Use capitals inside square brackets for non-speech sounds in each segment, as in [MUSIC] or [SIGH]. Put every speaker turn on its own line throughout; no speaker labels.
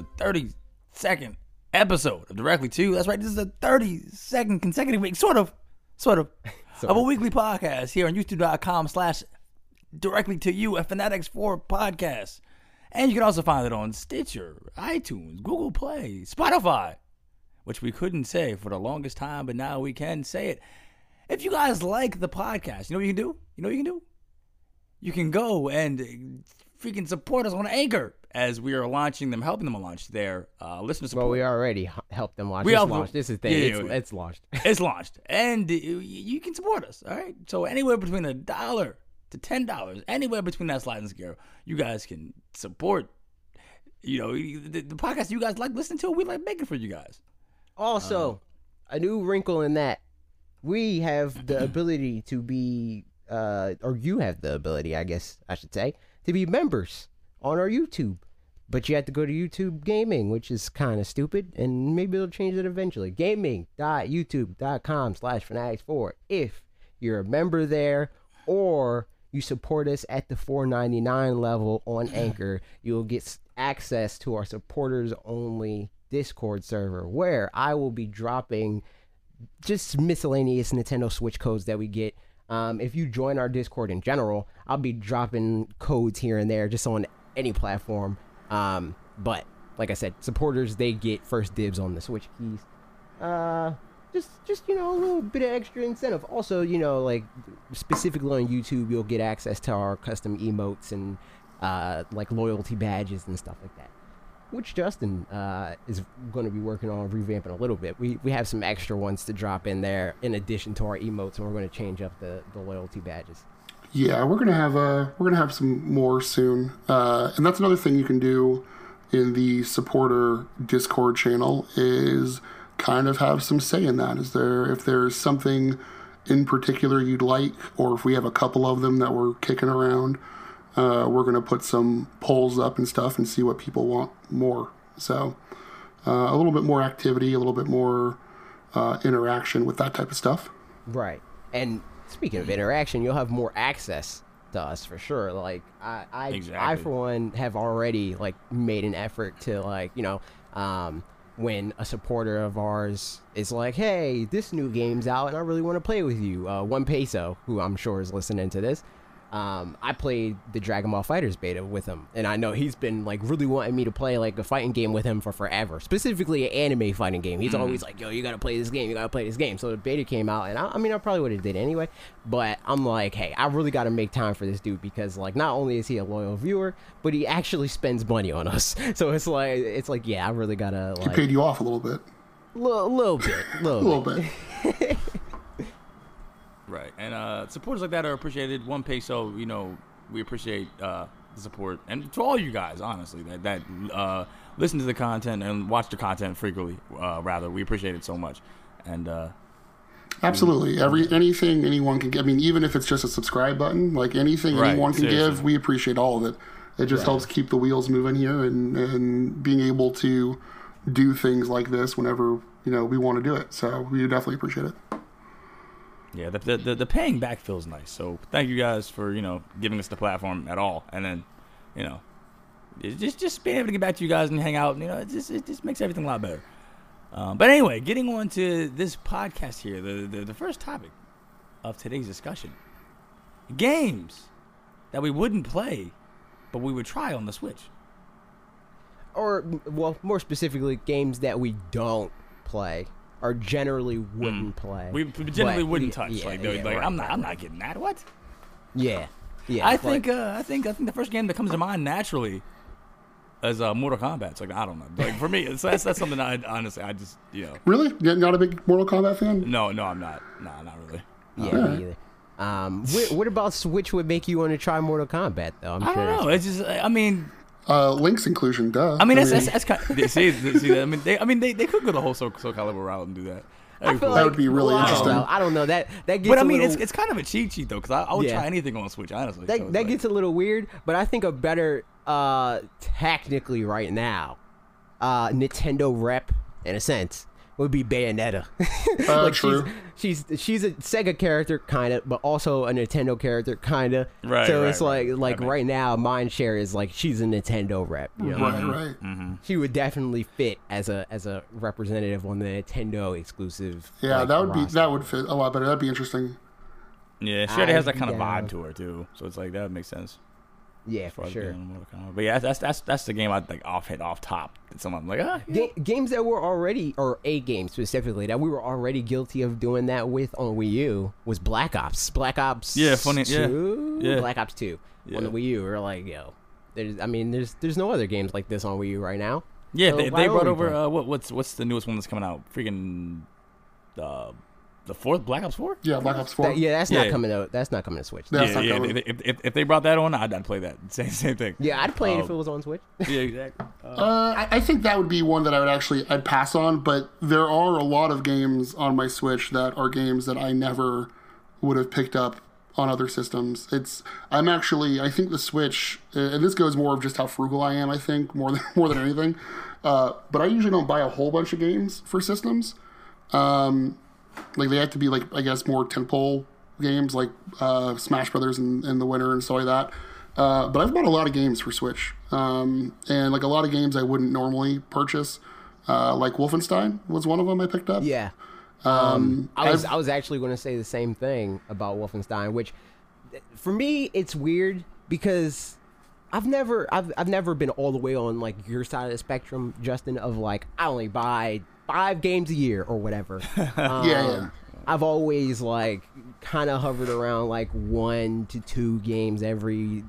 the 32nd episode of Directly to. That's right, this is the 32nd consecutive week, sort of, sort of, [LAUGHS] of a weekly podcast here on youtube.com slash directly to you, a Fanatics 4 podcast. And you can also find it on Stitcher, iTunes, Google Play, Spotify, which we couldn't say for the longest time, but now we can say it. If you guys like the podcast, you know what you can do? You know what you can do? You can go and freaking support us on Anchor as we are launching them, helping them launch their uh, listener support.
Well, we already h- helped them launch.
We
it's launched. This is the.
Yeah,
it's,
yeah,
it's launched. [LAUGHS]
it's launched, and uh, you can support us. All right, so anywhere between a dollar to ten dollars, anywhere between that sliding scale, you guys can support. You know the, the podcast you guys like listening to. We like making for you guys.
Also, a new wrinkle in that we have the [CLEARS THROAT] ability to be, uh, or you have the ability, I guess I should say, to be members on our YouTube. But you have to go to YouTube Gaming, which is kind of stupid, and maybe it'll change it eventually. Gaming.youtube.com slash fanatics4 if you're a member there or you support us at the 4.99 level on [CLEARS THROAT] Anchor, you'll get access to our supporters only Discord server where I will be dropping just miscellaneous Nintendo Switch codes that we get. Um, if you join our Discord in general, I'll be dropping codes here and there just on any platform. Um, but like I said, supporters they get first dibs on the Switch keys. Uh, just just you know a little bit of extra incentive. Also, you know like specifically on YouTube, you'll get access to our custom emotes and uh, like loyalty badges and stuff like that which Justin uh, is going to be working on revamping a little bit. We we have some extra ones to drop in there in addition to our emotes, and we're going to change up the, the loyalty badges.
Yeah, we're gonna have uh we're gonna have some more soon, uh, and that's another thing you can do in the supporter Discord channel is kind of have some say in that. Is there if there's something in particular you'd like, or if we have a couple of them that we're kicking around, uh, we're gonna put some polls up and stuff and see what people want more. So uh, a little bit more activity, a little bit more uh, interaction with that type of stuff.
Right. And speaking of interaction, you'll have more access to us for sure. Like I, I, I for one have already like made an effort to like you know, um, when a supporter of ours is like, "Hey, this new game's out, and I really want to play with you." Uh, One Peso, who I'm sure is listening to this. Um, I played the Dragon Ball FighterZ beta with him, and I know he's been like really wanting me to play like a fighting game with him for forever. Specifically, an anime fighting game. He's always like, "Yo, you gotta play this game. You gotta play this game." So the beta came out, and I, I mean, I probably would have did anyway. But I'm like, hey, I really got to make time for this dude because like, not only is he a loyal viewer, but he actually spends money on us. [LAUGHS] So it's like, it's like, yeah, I really gotta
He
like
paid you off a little bit, [LAUGHS]
a little bit,
a
little
little
bit.
bit. [LAUGHS]
Right, and uh, supporters like that are appreciated. One peso, you know, we appreciate uh, the support, and to all you guys, honestly, that that uh, listen to the content and watch the content frequently. Uh, rather, we appreciate it so much, and uh,
Absolutely. Every anything anyone can give. I mean, even if it's just a subscribe button, like anything
Right,
anyone can
seriously.
give, we appreciate all of it. It just helps keep the wheels moving here and and being able to do things like this whenever you know we want to do it. So we definitely appreciate it.
Yeah, the, the the the paying back feels nice. So thank you guys for you know giving us the platform at all, and then you know just just being able to get back to you guys and hang out. You know, it just it just makes everything a lot better. Um, but anyway, getting on to this podcast here, the, the the first topic of today's discussion: games that we wouldn't play, but we would try on the Switch.
Or well, more specifically, games that we don't play or generally wouldn't play.
Mm. We generally
But-
wouldn't
yeah,
touch.
yeah,
like,
yeah,
like
right,
I'm not,
right,
I'm not getting that. What?
Yeah, yeah.
I
like-
think, uh, I think, I think the first game that comes to mind naturally is uh, Mortal Kombat. It's like I don't know. Like for me, it's, that's that's something I honestly, I just you know,
Really, You're not a big Mortal Kombat fan?
no, no, I'm not. Nah, not really.
yeah, me either. Um, what, what about Switch would make you want to try Mortal Kombat though? I'm
I
sure.
don't know. It's just, I mean,
Uh, Link's inclusion, duh.
I mean, that's that's, that's kind. Of, see, see, I mean, they, I mean, they, they could go the whole Soul, Soul Calibur route and do that. That'd be
feel
cool.
That would be really
well, I don't
interesting.
know. I don't know that that gets.
but I mean,
little,
it's, it's kind of a cheat sheet though, because I, I would
Yeah.
try anything on Switch, honestly.
that,
So
that
like-
gets a little weird. But I think a better, uh, technically right now, uh, Nintendo rep in a sense would be Bayonetta. [LAUGHS]
Uh,
like
true.
she's she's she's a Sega character kind of, but also a Nintendo character kind of.
Right,
So
right,
it's
right.
like like
That
right now, Mindshare is like she's a Nintendo rep. You know?
Right, right.
Mm-hmm.
She would definitely fit as a as a representative on the Nintendo exclusive.
Yeah,
like,
that would be that would fit a lot better. That'd be interesting.
Yeah, she already has that kind
be
of vibe to her too. So it's like that would make sense.
Yeah, for sure.
But yeah, that's that's that's the game I like off hit off top. Someone like ah, yeah.
Ga- games that were already, or a game specifically that we were already guilty of doing that with on Wii U was Black Ops. Black Ops.
Yeah, funny- yeah,
2?
yeah.
Black Ops Two on the Wii U. We are like, yo, there's, I mean, there's, there's no other games like this on Wii U right now.
Yeah,
So
they, they brought over uh, what what's what's the newest one that's coming out? Freaking uh, the fourth Black Ops Four.
Yeah, Black Ops Four.
That- yeah, that's not
Yeah.
coming out. That's not coming to Switch.
That's
yeah,
not
yeah.
coming.
If, if, if, if they brought that on, I'd, I'd play that. [LAUGHS] Same same thing.
Yeah, I'd play it if
Oh.
it was on Switch. [LAUGHS]
yeah, exactly. Uh,
Uh, I, I think that would be one that I would actually I'd pass on. But there are a lot of games on my Switch that are games that I never would have picked up on other systems. It's I'm actually I think the Switch, uh, and this goes more of just how frugal I am. I think more than [LAUGHS] more than anything. Uh, but I usually don't buy a whole bunch of games for systems. Um, like they have to be like I guess more tentpole games like uh, Smash Brothers in, in the winter and stuff like that. Uh, but I've bought a lot of games for Switch, um, and like a lot of games I wouldn't normally purchase. Uh, like Wolfenstein was one of them I picked up.
Yeah.
Um,
I was
I've-
I was actually going to say the same thing about Wolfenstein, which for me it's weird because I've never I've I've never been all the way on like your side of the spectrum, Justin, of like I only buy five games a year or whatever. [LAUGHS] Um,
yeah.
I've always like kind of hovered around like one to two games every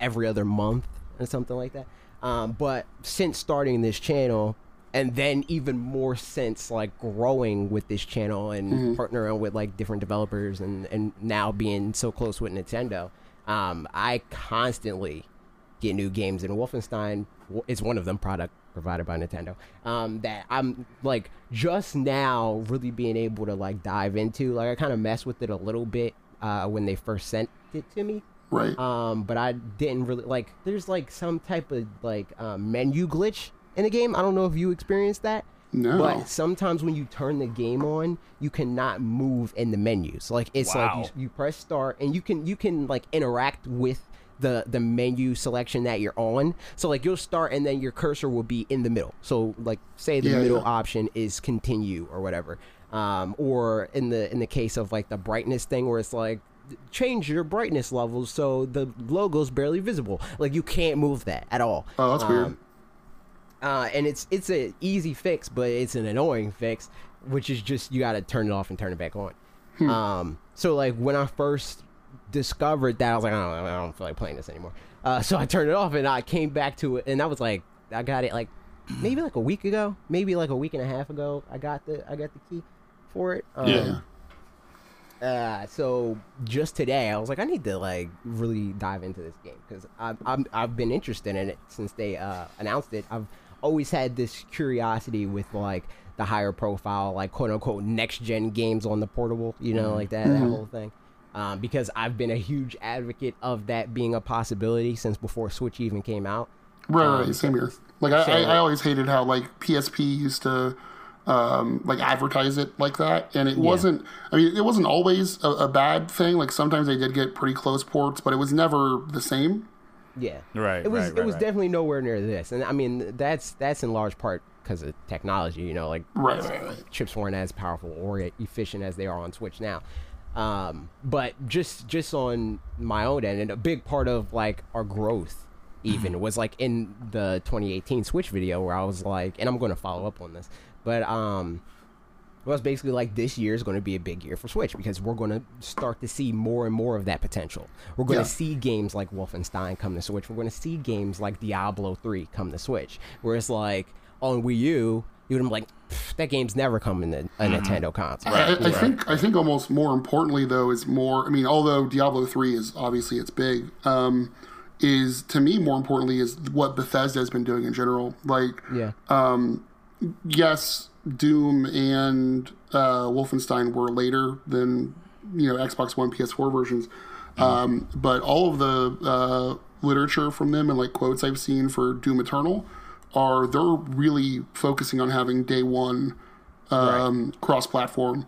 every other month or something like that. Um, but since starting this channel, and then even more since like growing with this channel and partnering with like different developers and and now being so close with Nintendo, um, I constantly get new games and Wolfenstein is one of them product provided by Nintendo um, that I'm like just now really being able to like dive into like I kind of messed with it a little bit uh, when they first sent it to me
right.
um, but I didn't really like there's like some type of like um, menu glitch in the game I don't know if you experienced that
No.
but sometimes when you turn the game on, you cannot move in the menus. Like it's
Wow.
like you, you press start and you can you can like interact with the the menu selection that you're on. So like you'll start and then your cursor will be in the middle. So like say the
Yeah,
middle
yeah.
option is continue or whatever. Um, or in the in the case of like the brightness thing where it's like change your brightness levels so the logo's barely visible. Like you can't move that at all.
oh, that's weird.
Um, uh, and it's it's an easy fix, but it's an annoying fix, which is just you got to turn it off and turn it back on. Um, so like when I first discovered that, I was like, I don't, I don't feel like playing this anymore. Uh, so I turned it off and I came back to it, and I was like, I got it like maybe like a week ago, maybe like a week and a half ago. I got the I got the key for it. Um,
yeah.
uh, so just today, I was like, I need to like really dive into this game because I've I'm, I've been interested in it since they uh, announced it. I've always had this curiosity with like the higher profile, like quote unquote next gen games on the portable, you know, like that, that whole thing. Um, because I've been a huge advocate of that being a possibility since before Switch even came out.
Right,
Um,
right, same here. Like I,
so-
I, I always hated how like PSP used to um, like advertise it like that, and it wasn't. I mean, it wasn't always a, a bad thing. Like sometimes they did get pretty close ports, but it was never the same.
Yeah,
Right,
It was
right,
it was
right.
definitely nowhere near this, and I mean that's that's in large part because of technology. You know, like
Right, right, right.
chips weren't as powerful or efficient as they are on Switch now. Um, but just just on my own end, and a big part of like our growth even was like in the 2018 Switch video where I was like, and I'm going to follow up on this, but um, it was basically like this year is going to be a big year for Switch because we're going to start to see more and more of that potential. We're going to see games like Wolfenstein come to Switch. We're going to see games like Diablo 3 come to Switch. Where it's like on Wii U, you would be like, that game's never coming to a Nintendo console.
I, I think I think almost more importantly though is more. I mean, although Diablo three is obviously it's big. Um, is to me more importantly is what Bethesda has been doing in general. Like
Yeah.
yes, Doom and uh, Wolfenstein were later than you know Xbox One, PS4 versions, um, but all of the uh, literature from them and like quotes I've seen for Doom Eternal are they're really focusing on having day one um, cross-platform.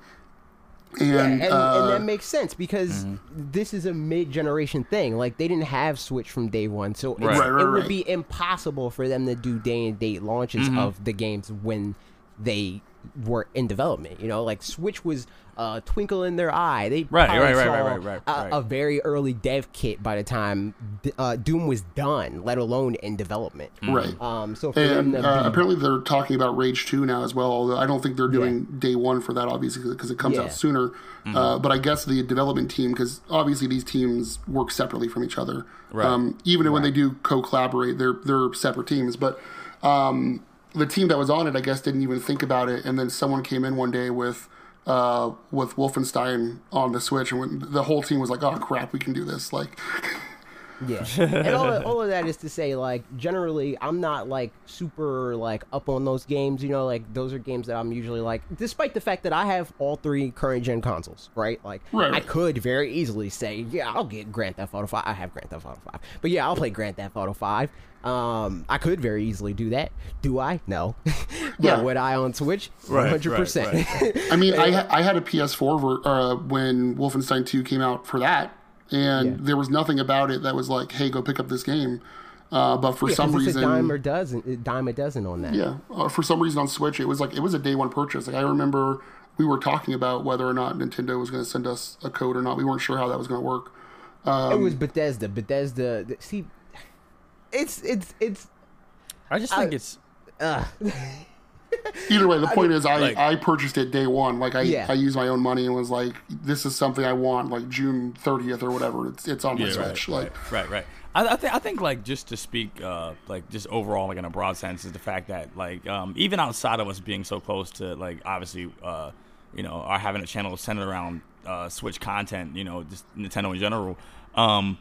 Yeah,
And,
and,
uh,
and that makes sense because this is a mid-generation thing. Like they didn't have Switch from day one, so
Right.
Right, right,
it would be impossible for them to do day and date launches
Mm-hmm.
of the games when they were in development. You know, like Switch was a twinkle in their eye. They
Right,
probably
right, right,
saw
right, right, right,
a, a very early dev kit by the time uh, Doom was done, let alone in development.
right.
Um, so for
And
to
uh,
be
apparently they're talking about Rage 2 now as well, although I don't think they're doing day one for that, obviously, because it comes
Yeah.
out sooner.
Mm-hmm.
Uh, but I guess the development team, because obviously these teams work separately from each other.
Right.
Um, even when they do co-collaborate, they're they're separate teams. But um, the team that was on it, I guess, didn't even think about it. And then someone came in one day with uh, with Wolfenstein on the Switch, and when, the whole team was like, "Oh crap, we can do this!" Like, [LAUGHS]
Yeah, [LAUGHS] and all of, [LAUGHS] all of that is to say, like, generally, I'm not like super like up on those games. You know, like those are games that I'm usually like, despite the fact that I have all three current gen consoles, right? Like,
Right,
I could very easily say, yeah, I'll get Grand Theft Auto Five. I have Grand Theft Auto Five, but yeah, I'll play Grand Theft Auto Five. Um, I could very easily do that. Do I? No. [LAUGHS] but
Yeah.
would I on Switch?
Right,
One hundred percent.
I mean, I I had a PS4 ver- uh, when Wolfenstein 2 came out for that, and
Yeah.
there was nothing about it that was like, "Hey, go pick up this game." Uh, but for some
it's
reason,
a dime or dozen, dime a dozen on that.
yeah, uh, for some reason on Switch, it was like it was a day one purchase. Like I remember we were talking about whether or not Nintendo was going to send us a code or not. We weren't sure how that was going to work.
it
Um,
was Bethesda. Bethesda. See, it's it's it's
I just think it's [LAUGHS] [LAUGHS]
Either way, the point is, I,
like-
I purchased it day one. Like I,
Yeah.
I used my own money and was like, "This is something I want." Like June thirtieth or whatever. It's it's on my
Yeah,
Switch.
right,
like
right, right, right. I, I think I think like just to speak uh, like just overall like in a broad sense is the fact that like um, even outside of us being so close to like obviously uh, you know are having a channel centered around uh, Switch content you know just Nintendo in general um,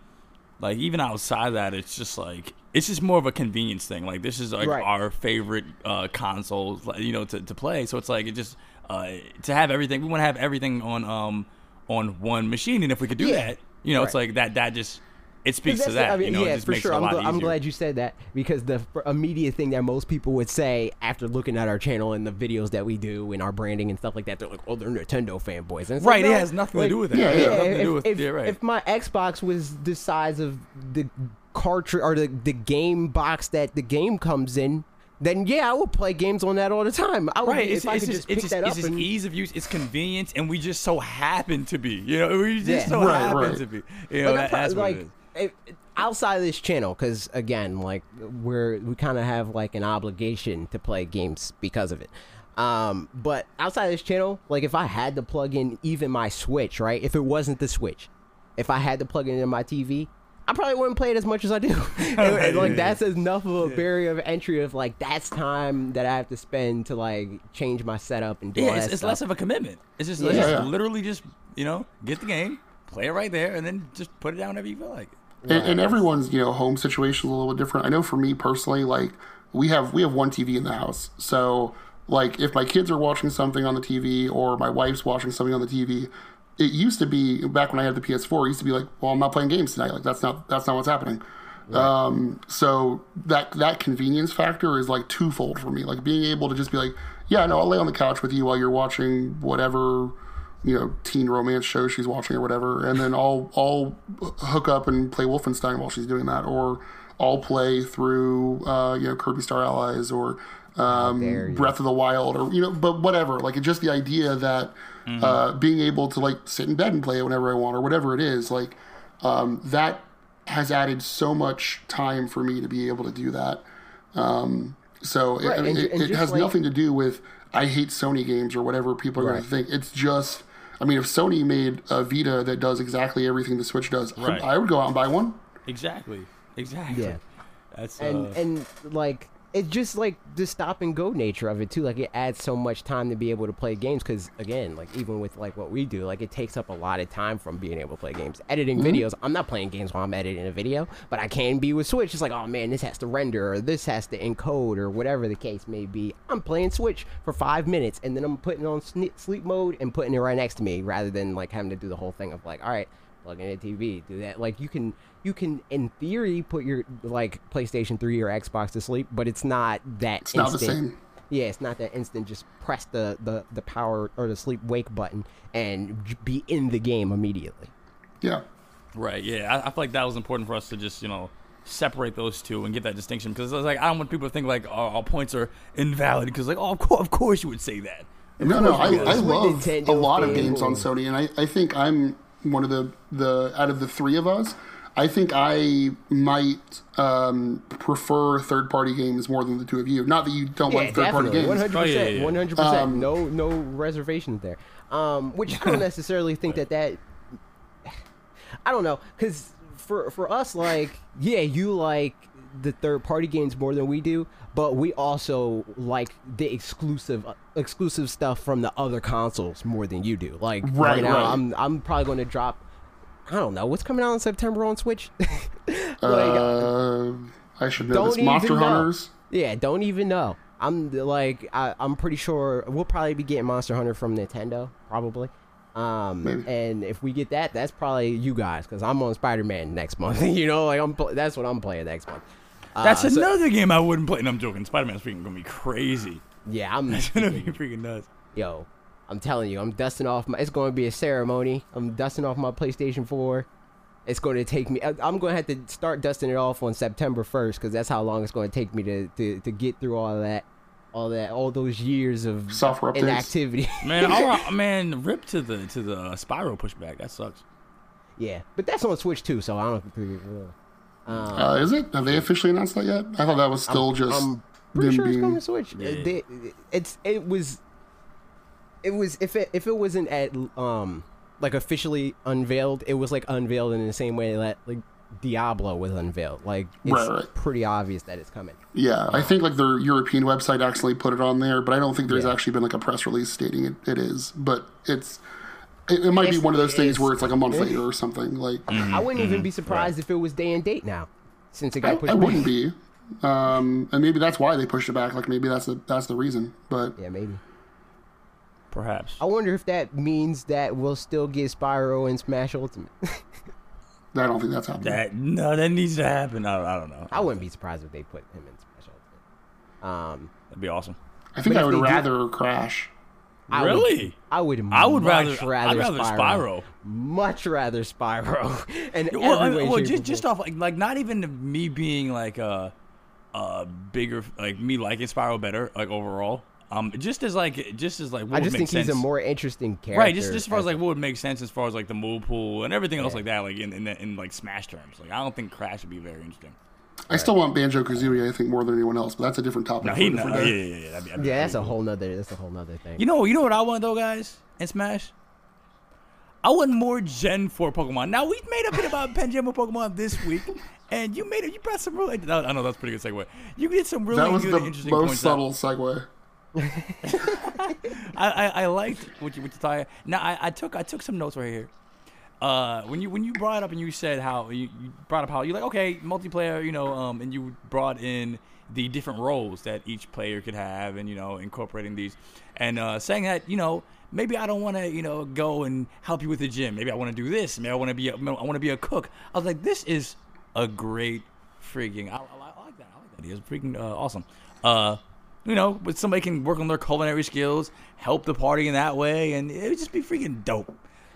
like even outside of that it's just like it's just more of a convenience thing like this is like
Right.
our favorite uh, consoles you know to, to play so it's like it just uh, to have everything we want to have everything on um on one machine and if we could do
Yeah.
that you know it's like that that just it speaks to that
the- I mean,
you know
yeah, for sure. I'm, gl- I'm glad you said that because the f- immediate thing that most people would say after looking at our channel and the videos that we do and our branding and stuff like that, they're like, "Oh, they're Nintendo fanboys." And
right
like,
it has nothing
like,
to do with that
Yeah, yeah.
to do
if,
with
if,
yeah right
if my Xbox was the size of the cartridge or the, the game box that the game comes in, then yeah, I would play games on that all the time. I would,
Right,
if
it's,
I
it's
could
just,
just pick
it's just,
that
it's
up
just
and
ease of use, it's convenience, and we just so happen to be, you know, we just
Yeah.
so
Right,
happen
right.
to be, you know,
like,
that, that's what
like
it is.
if- outside of this channel because again like we're we kind of have like an obligation to play games because of it um but outside of this channel like if i had to plug in even my switch right if it wasn't the switch if i had to plug it into my tv I probably wouldn't play it as much as I do. [LAUGHS] [LAUGHS] And, and, like
Yeah.
that's enough of a barrier of entry of like that's time that I have to spend to like change my setup and do all
Yeah,
that
it's, it's less of a commitment. It's just,
Yeah.
it's just
Yeah.
literally just, you know, get the game, play it right there, and then just put it down whenever you feel like it.
and, and everyone's you know home situation is a little bit different. I know for me personally, like we have we have one TV in the house, so like if my kids are watching something on the TV or my wife's watching something on the TV, it used to be back when I had the PS4. It used to be like, well, I'm not playing games tonight. Like that's not that's not what's happening. Um, so that that convenience factor is like twofold for me. Like being able to just be like, yeah, no, I'll lay on the couch with you while you're watching whatever you know teen romance show she's watching or whatever, and then I'll I'll hook up and play Wolfenstein while she's doing that, or I'll play through uh, you know Kirby Star Allies or um. Breath of the Wild or you know, but whatever. Like it's just the idea that uh, being able to like sit in bed and play it whenever I want or whatever it is, like um, that has added so much time for me to be able to do that. Um, so it-
Right,
I mean,
and
it,
and
it has
like-
nothing to do with I hate Sony games or whatever people are going to think. It's just, I mean, if Sony made a Vita that does exactly everything the Switch does, I-
Right.
I, would go out and buy one.
Exactly, exactly.
Yeah.
That's uh,
and and like it's just like the stop and go nature of it too. Like it adds so much time to be able to play games because again like even with like what we do like it takes up a lot of time from being able to play games. Editing mm-hmm. videos i'm not playing games while i'm editing a video but i can be with switch. It's like oh man this has to render or this has to encode or whatever the case may be. I'm playing switch for five minutes and then i'm putting on sleep mode and putting it right next to me rather than like having to do the whole thing of like all right plug in a TV, do that. Like you can you can in theory put your like PlayStation 3 or Xbox to sleep, but it's not that
It's not the
instant.
same.
Yeah, it's not that instant. Just press the the the power or the sleep wake button and be in the game immediately.
Yeah.
Right. Yeah. I, I feel like that was important for us to just you know separate those two and get that distinction because it's like I don't want people to think like our, our points are invalid because like oh of course, of course you would say that.
No, no, I, I love a lot of games on. Sony, and I, I think I'm one of the, the out of the three of us. I think I might um, prefer third party games more than the two of you. Not that you don't
Yeah,
like third party
definitely, one
games.
hundred
Oh, yeah,
percent,
yeah.
one hundred percent. No, no reservations there. Um, which I don't [LAUGHS] necessarily think that that. I don't know, because for for us, like, yeah, you like the third party games more than we do, but we also like the exclusive exclusive stuff from the other consoles more than you do. Like right,
Right,
now,
right.
I'm I'm probably going to drop. I don't know what's coming out in September on Switch. [LAUGHS] like,
Uh, I should know
don't
this. Monster
know.
Hunters.
Yeah, don't even know. I'm like, I, I'm pretty sure we'll probably be getting Monster Hunter from Nintendo, probably. Um,
Maybe.
and if we get that, that's probably you guys, because I'm on Spider Man next month. [LAUGHS] you know, like I'm, that's what I'm playing next month. Uh,
That's
so-
another game I wouldn't play. And I'm joking. Spider Man's freaking gonna be crazy.
yeah, I'm. [LAUGHS]
It's gonna be freaking nuts.
yo, I'm telling you, I'm dusting off my. It's going to be a ceremony. I'm dusting off my PlayStation 4. It's going to take me. I- I'm going to have to start dusting it off on September 1st because that's how long it's going to take me to, to to get through all that, all that, all those years of
Software updates.
inactivity. [LAUGHS]
Man, all right, [LAUGHS] man, rip to the to the Spyro pushback. That sucks.
yeah, but that's on Switch too, so I don't. Think- Uh,
is it? Have they officially announced that yet? I thought that was still just
I'm pretty
them
sure it's coming to Switch.
Yeah.
They- it's it was it was if it if it wasn't at um like officially unveiled, it was like unveiled in the same way that like Diablo was unveiled. Like it's
Right, right.
pretty obvious that it's coming.
Yeah, I think like their European website actually put it on there, but I don't think there's
Yeah.
actually been like a press release stating it, it is. But it's it, it might be one of those things where it's like a month later or something. Like
I wouldn't even be surprised if it was day and date now, since it
I,
got pushed.
I
back.
wouldn't be, um, and maybe that's why they pushed it back. Like maybe that's the that's the reason. But
Yeah, maybe.
Perhaps.
I wonder if that means that we'll still get Spyro and Smash Ultimate. [LAUGHS]
I don't think that's happening.
That no, that needs to happen. I, I don't know.
I wouldn't be surprised if they put him in Smash Ultimate. Um,
That'd be awesome.
I think
But
I would
they do-
rather Crash.
I would-
Really?
I would.
I would
much
rather.
rather
I'd rather Spyro.
Much rather Spyro. [LAUGHS] and
Well, I-
every way,
well, just just off like like not even me being like a, a bigger like me liking Spyro better like overall. Um, just as like just as like what
I
would
just think
sense.
he's a more interesting character.
right. Just just as far as like what would make sense as far as like the move pool and everything else like that like in in, the, in like Smash terms. Like I don't think Crash would be very interesting.
I still want Banjo Kazooie. I think more than anyone else, but that's a different topic.
No,
for
he
a
no,
different
yeah,
day.
yeah, yeah. That'd be, that'd
yeah, that's a whole nother. That's a whole nother thing.
You know, you know what I want though, guys, in Smash. I want more Gen 4 Pokemon. Now we made a bit about [LAUGHS] Pangemo Pokemon this week, and you made it. You brought some really. I know that's a pretty good segue. You did some really
That was
good,
the
interesting
most
points. out.
subtle segue. [LAUGHS]
I, I, I liked what you what you thought. Now I, I took I took some notes right here. Uh, when you when you brought up and you said how you, you brought up how you like okay multiplayer you know um and you brought in the different roles that each player could have and you know incorporating these. And uh, saying that you know maybe I don't want to you know go and help you with the gym. Maybe I want to do this. Maybe I want to be a, I want to be a cook. I was like this is a great freaking I, I, I like that. I like that it's freaking uh, awesome. Uh you know, but somebody can work on their culinary skills, help the party in that way, and it would just be freaking dope.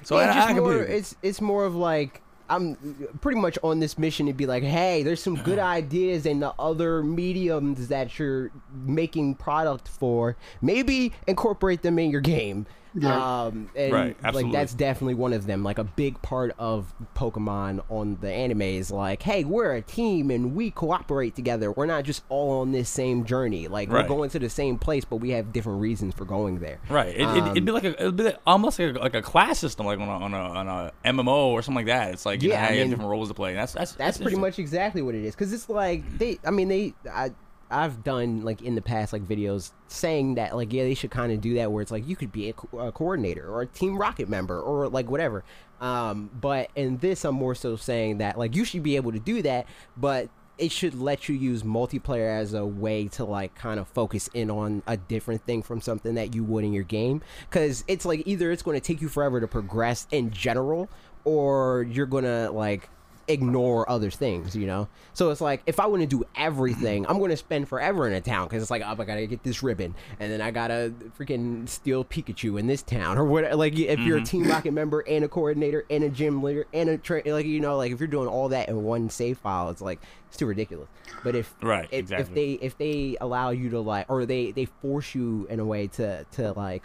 So
Yeah,
I,
just
I
more, it's it's more of like I'm pretty much on this mission to be like, hey, there's some good [CLEARS THROAT] ideas in the other mediums that you're making product for. Maybe incorporate them in your game.
Yeah.
Um, and
Right,
like that's definitely one of them. Like a big part of Pokemon on the anime is like, hey, we're a team and we cooperate together. We're not just all on this same journey. Like
Right.
we're going to the same place, but we have different reasons for going there.
Right. It, it, it'd be like a, it'd be like, almost like a, like a class system, like on a, on a on a MMO or something like that. It's like you
Yeah,
know,
I
you have
mean,
different roles to play. And that's that's
that's pretty much exactly what it is because it's like they i mean they i i've done like in the past like videos saying that like yeah they should kind of do that where it's like you could be a, co- a coordinator or a team rocket member or like whatever. Um but in this i'm more so saying that like you should be able to do that but it should let you use multiplayer as a way to like kind of focus in on a different thing from something that you would in your game. Because it's like either it's going to take you forever to progress in general or you're going to like ignore other things, you know. So it's like if I want to do everything, I'm going to spend forever in a town because it's like, oh, I gotta get this ribbon, and then I gotta freaking steal Pikachu in this town or what. Like if you're a
Mm-hmm.
Team Rocket member and a coordinator and a gym leader and a tra- like you know, like if you're doing all that in one save file, it's like it's too ridiculous. But if
Right,
if,
exactly.
if they if they allow you to like or they they force you in a way to to like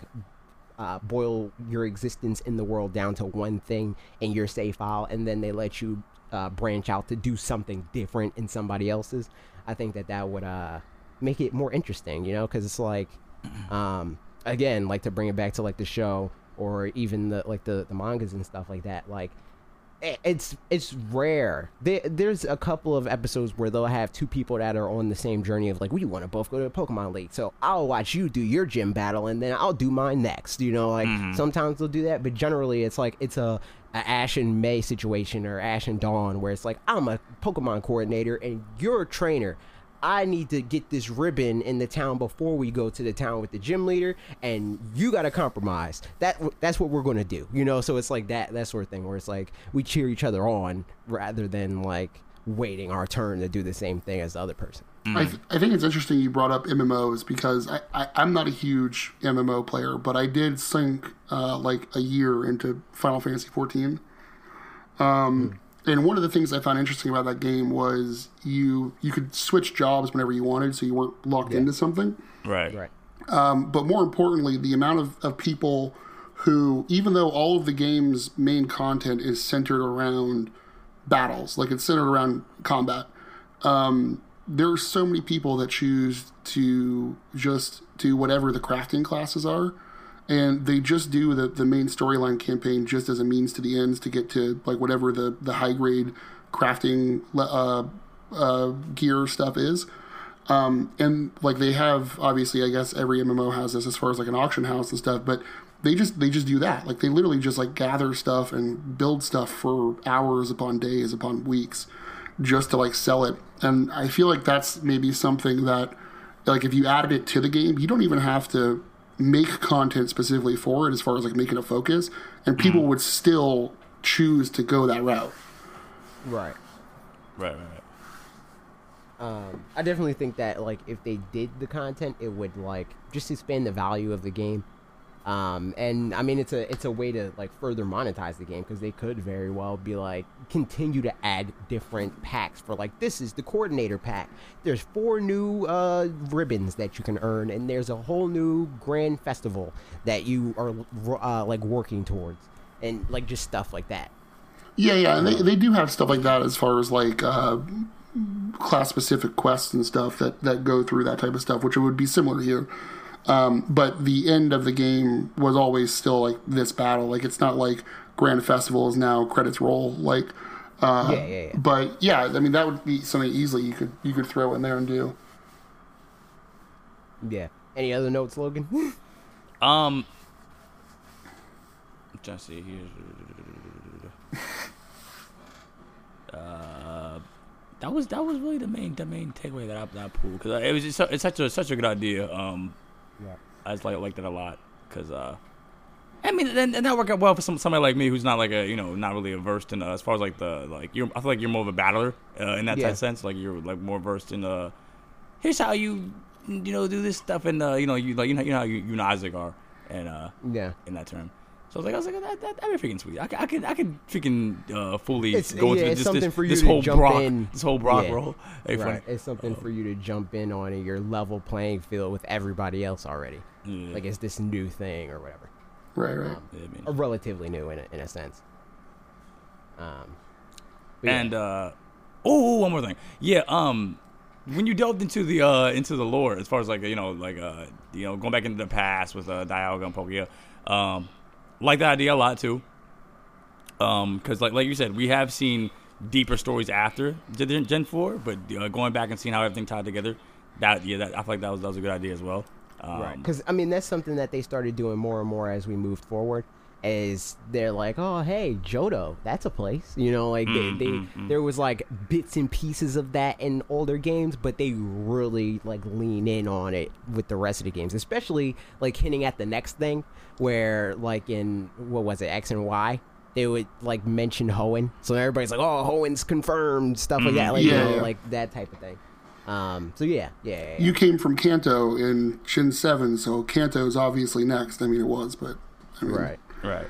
uh, boil your existence in the world down to one thing in your save file, and then they let you uh, branch out to do something different in somebody else's. I think that that would uh, make it more interesting, you know, because it's like, [CLEARS THROAT] um, again, like to bring it back to like the show or even the like the, the mangas and stuff like that, like it's it's rare. There, there's a couple of episodes where they'll have two people that are on the same journey of like we want to both go to a Pokemon League, so I'll watch you do your gym battle and then I'll do mine next. You know, like sometimes they'll do that, but generally it's like it's a, a Ash and May situation or Ash and Dawn where it's like I'm a Pokemon coordinator and you're a trainer. I need to get this ribbon in the town before we go to the town with the gym leader, and you got to compromise. That that's what we're to do, you know. So it's like that that sort of thing where it's like we cheer each other on rather than like waiting our turn to do the same thing as the other person.
I, th- I think it's interesting you brought up MMOs because I, I, I'm not a huge MMO player, but I did sink uh, like a year into Final Fantasy 14. Um, And one of the things I found interesting about that game was you you could switch jobs whenever you wanted, so you weren't locked into something.
Right.
Right.
but more importantly, the amount of, of people who, even though all of the game's main content is centered around battles, like it's centered around combat, um, there are so many people that choose to just do whatever the crafting classes are. And they just do the, the main storyline campaign just as a means to the ends to get to like whatever the, the high grade crafting uh, uh, gear stuff is. And like they have obviously i guess every mmo has this as far as like an auction house and stuff but they just they just do that. Like they literally just like gather stuff and build stuff for hours upon days upon weeks just to like sell it and i feel like that's maybe something that like if you added it to the game you don't even have to make content specifically for it as far as like making a focus and people would still choose to go that route
Right.
Right. Right. right.
Um, I definitely think that like if they did the content, it would like just expand the value of the game. Um, and I mean, it's a it's a way to like further monetize the game because they could very well be like continue to add different packs for like this is the coordinator pack. There's four new uh, ribbons that you can earn, and there's a whole new grand festival that you are uh, like working towards, and like just stuff like that.
Yeah, yeah, and they, they do have stuff like that as far as like uh, class specific quests and stuff that, that go through that type of stuff, which would be similar here. Um, but the end of the game was always still like this battle. Like it's not like Grand Festival is now credits roll. Like, uh,
Yeah, yeah, yeah.
but yeah, I mean that would be something easily you could you could throw in there and do.
Yeah. Any other notes, Logan? [LAUGHS]
Um, just see here. [LAUGHS] Uh, that was that was really the main the main takeaway that I, that I pulled because it was just it's such a such a good idea. Um,
Yeah.
I just like liked it a lot because uh, I mean, and, and that worked out well for some somebody like me who's not like a you know not really versed in uh, as far as like the like you're I feel like you're more of a battler uh, in that
Yeah.
type sense like you're like more versed in uh here's how you you know do this stuff and uh you know you like you know you know how you, you and Isaac are and uh
yeah.
in that term. So I was like, I was like, that, that, that'd be freaking sweet. I, could- I could, I could freaking uh, fully
It's-
go into
yeah,
this, this,
something
this,
for you
this
to
whole
jump
Brock,
in.
this whole Brock
Yeah.
role. Hey, funny.
Right. It's something for you to jump in on in your level playing field with everybody else already.
Yeah.
Like it's this new thing or whatever.
Right, right.
Yeah, I mean.
Or relatively new in a, in a sense. Um, but yeah.
And uh, oh, one more thing. Yeah, um, when you delved into the uh into the lore, as far as like you know, like uh, you know, going back into the past with uh, Dialga and Palkia, um, like that idea a lot too. Um, because like like you said, we have seen deeper stories after Gen, Four, but uh, going back and seeing how everything tied together, that yeah, that, I feel like that was that was a good idea as well. Um,
right. Because I mean, that's something that they started doing more and more as we moved forward. Is they're like, oh hey, Johto, that's a place. You know, like they, they mm-hmm, mm-hmm. there was like bits and pieces of that in older games, but they really like lean in on it with the rest of the games, especially like hinting at the next thing, where like in what was it X and Y, they would like mention Hoenn, so everybody's like, "Oh, Hoenn's confirmed," stuff like that, mm-hmm. like you know, like that type of thing. Um, so yeah, yeah, yeah, yeah.
You came from Kanto in Shin 7, so Kanto's obviously next. I mean, it was, but. I mean,
right.
Right.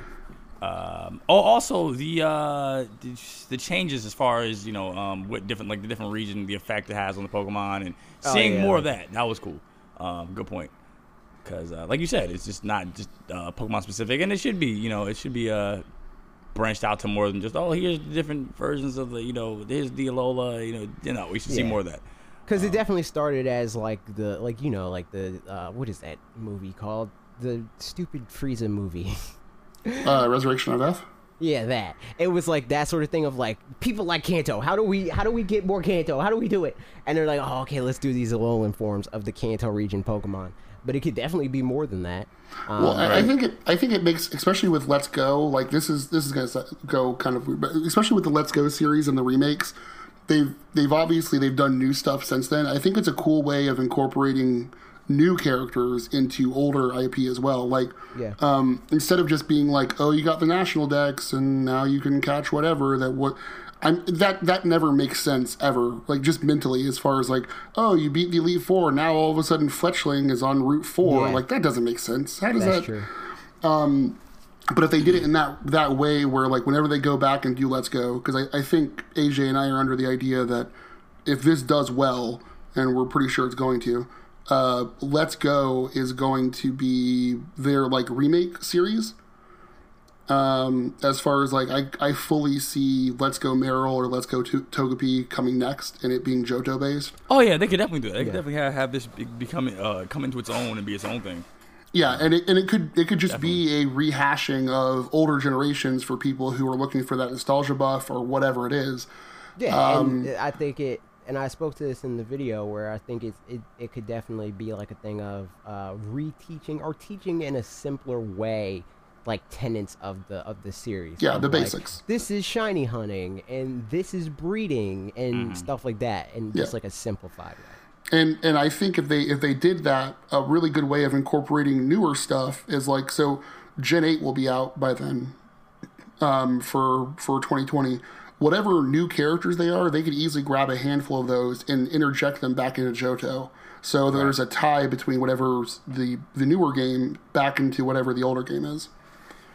Um, oh, also the, uh, the the changes as far as you know, um, what different like the different region, the effect it has on the Pokemon, and
Oh,
seeing
yeah.
more of that. That was cool. Um, good point. Because uh, like you said, it's just not just uh, Pokemon specific, and it should be. You know, it should be uh, branched out to more than just oh, here's the different versions of the you know, there's the Alola. You know, you know, we should see more of that.
Because it definitely started as like the like you know like the uh, what is that movie called the stupid Frieza movie. [LAUGHS]
Uh, Resurrection of F?
Yeah, that. It was like that sort of thing of like people like Kanto. How do we how do we get more Kanto? How do we do it? And they're like, oh, okay, let's do these Alolan forms of the Kanto region Pokemon. But it could definitely be more than that. Um,
Well, I, I think it. I think it makes, especially with Let's Go. Like this is this is going to go kind of, weird, but especially with the Let's Go series and the remakes, they've they've obviously they've done new stuff since then. I think it's a cool way of incorporating new characters into older IP as well. Like,
Yeah.
um, instead of just being like, oh, you got the national Dex and now you can catch whatever. That what. I'm, that that never makes sense ever. Like just mentally, as far as like, oh, you beat the Elite Four, now all of a sudden Fletchling is on Route Four.
Yeah.
Like that doesn't make sense. How does
that's
that?
true.
But if they did it in that that way, where like whenever they go back and do Let's Go, because I, I think AJ and I are under the idea that if this does well, and we're pretty sure it's going to, uh, Let's Go is going to be their like remake series. Um, as far as like I, I fully see Let's Go Marill or Let's Go to- Togepi coming next, and it being Johto based.
Oh yeah, they could definitely do it. They could
Yeah.
definitely have, have this be- become uh, come into its own and be its own thing.
Yeah, and it, and it could it could just be a rehashing of older generations for people who are looking for that nostalgia buff or whatever it is.
Yeah,
Um,
and I think it, and I spoke to this in the video where I think it's, it, it could definitely be like a thing of uh, reteaching or teaching in a simpler way, like tenets of the of the series.
Yeah, the
like,
basics.
This is shiny hunting, and this is breeding, and stuff like that, and just like a simplified way.
And and I think if they if they did that, a really good way of incorporating newer stuff is like so. Gen eight will be out by then, um, for for 2020. Whatever new characters they are, they could easily grab a handful of those and interject them back into Johto. So there's a tie between whatever the the newer game back into whatever the older game is.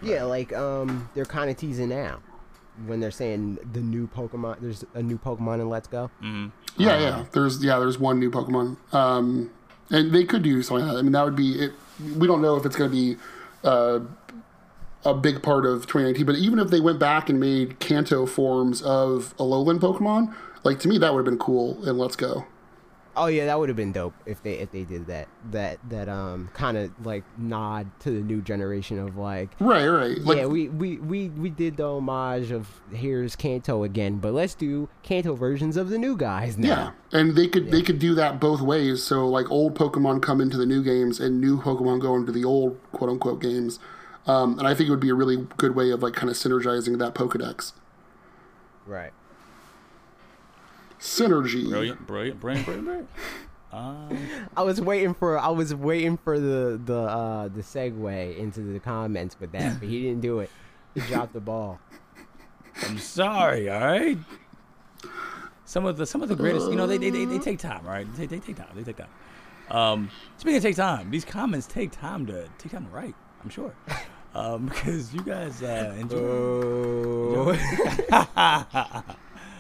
Yeah, like um, they're kind of teasing now when they're saying the new Pokemon. There's a new Pokemon in Let's Go.
Yeah, yeah. There's yeah, there's one new Pokemon, um, and they could do something like that. I mean, that would be it. We don't know if it's going to be uh, a big part of 2019, but even if they went back and made Kanto forms of Alolan Pokemon, like to me that would have been cool. And Let's Go.
Oh yeah, that would have been dope if they if they did that. That that um kind of like nod to the new generation of like
Right, right. Like,
yeah we, we we we did the homage of here's Kanto again, but let's do Kanto versions of the new guys now.
yeah, and they could they could do that both ways. So like old Pokemon come into the new games, and new Pokemon go into the old quote unquote games. Um, and I think it would be a really good way of like kind of synergizing that Pokedex.
Right.
Synergy.
Brilliant, brilliant, brilliant, brilliant. brilliant. Um,
I was waiting for I was waiting for the the uh the segue into the comments with that, but he didn't do it. He dropped the ball.
I'm sorry, all right. Some of the some of the greatest, you know, they they, they, they take time, right? They, they take time. They take time. Um, speaking of take time, these comments take time to take time to write. I'm sure, um, [LAUGHS] because you guys uh, enjoy.
Oh. [LAUGHS]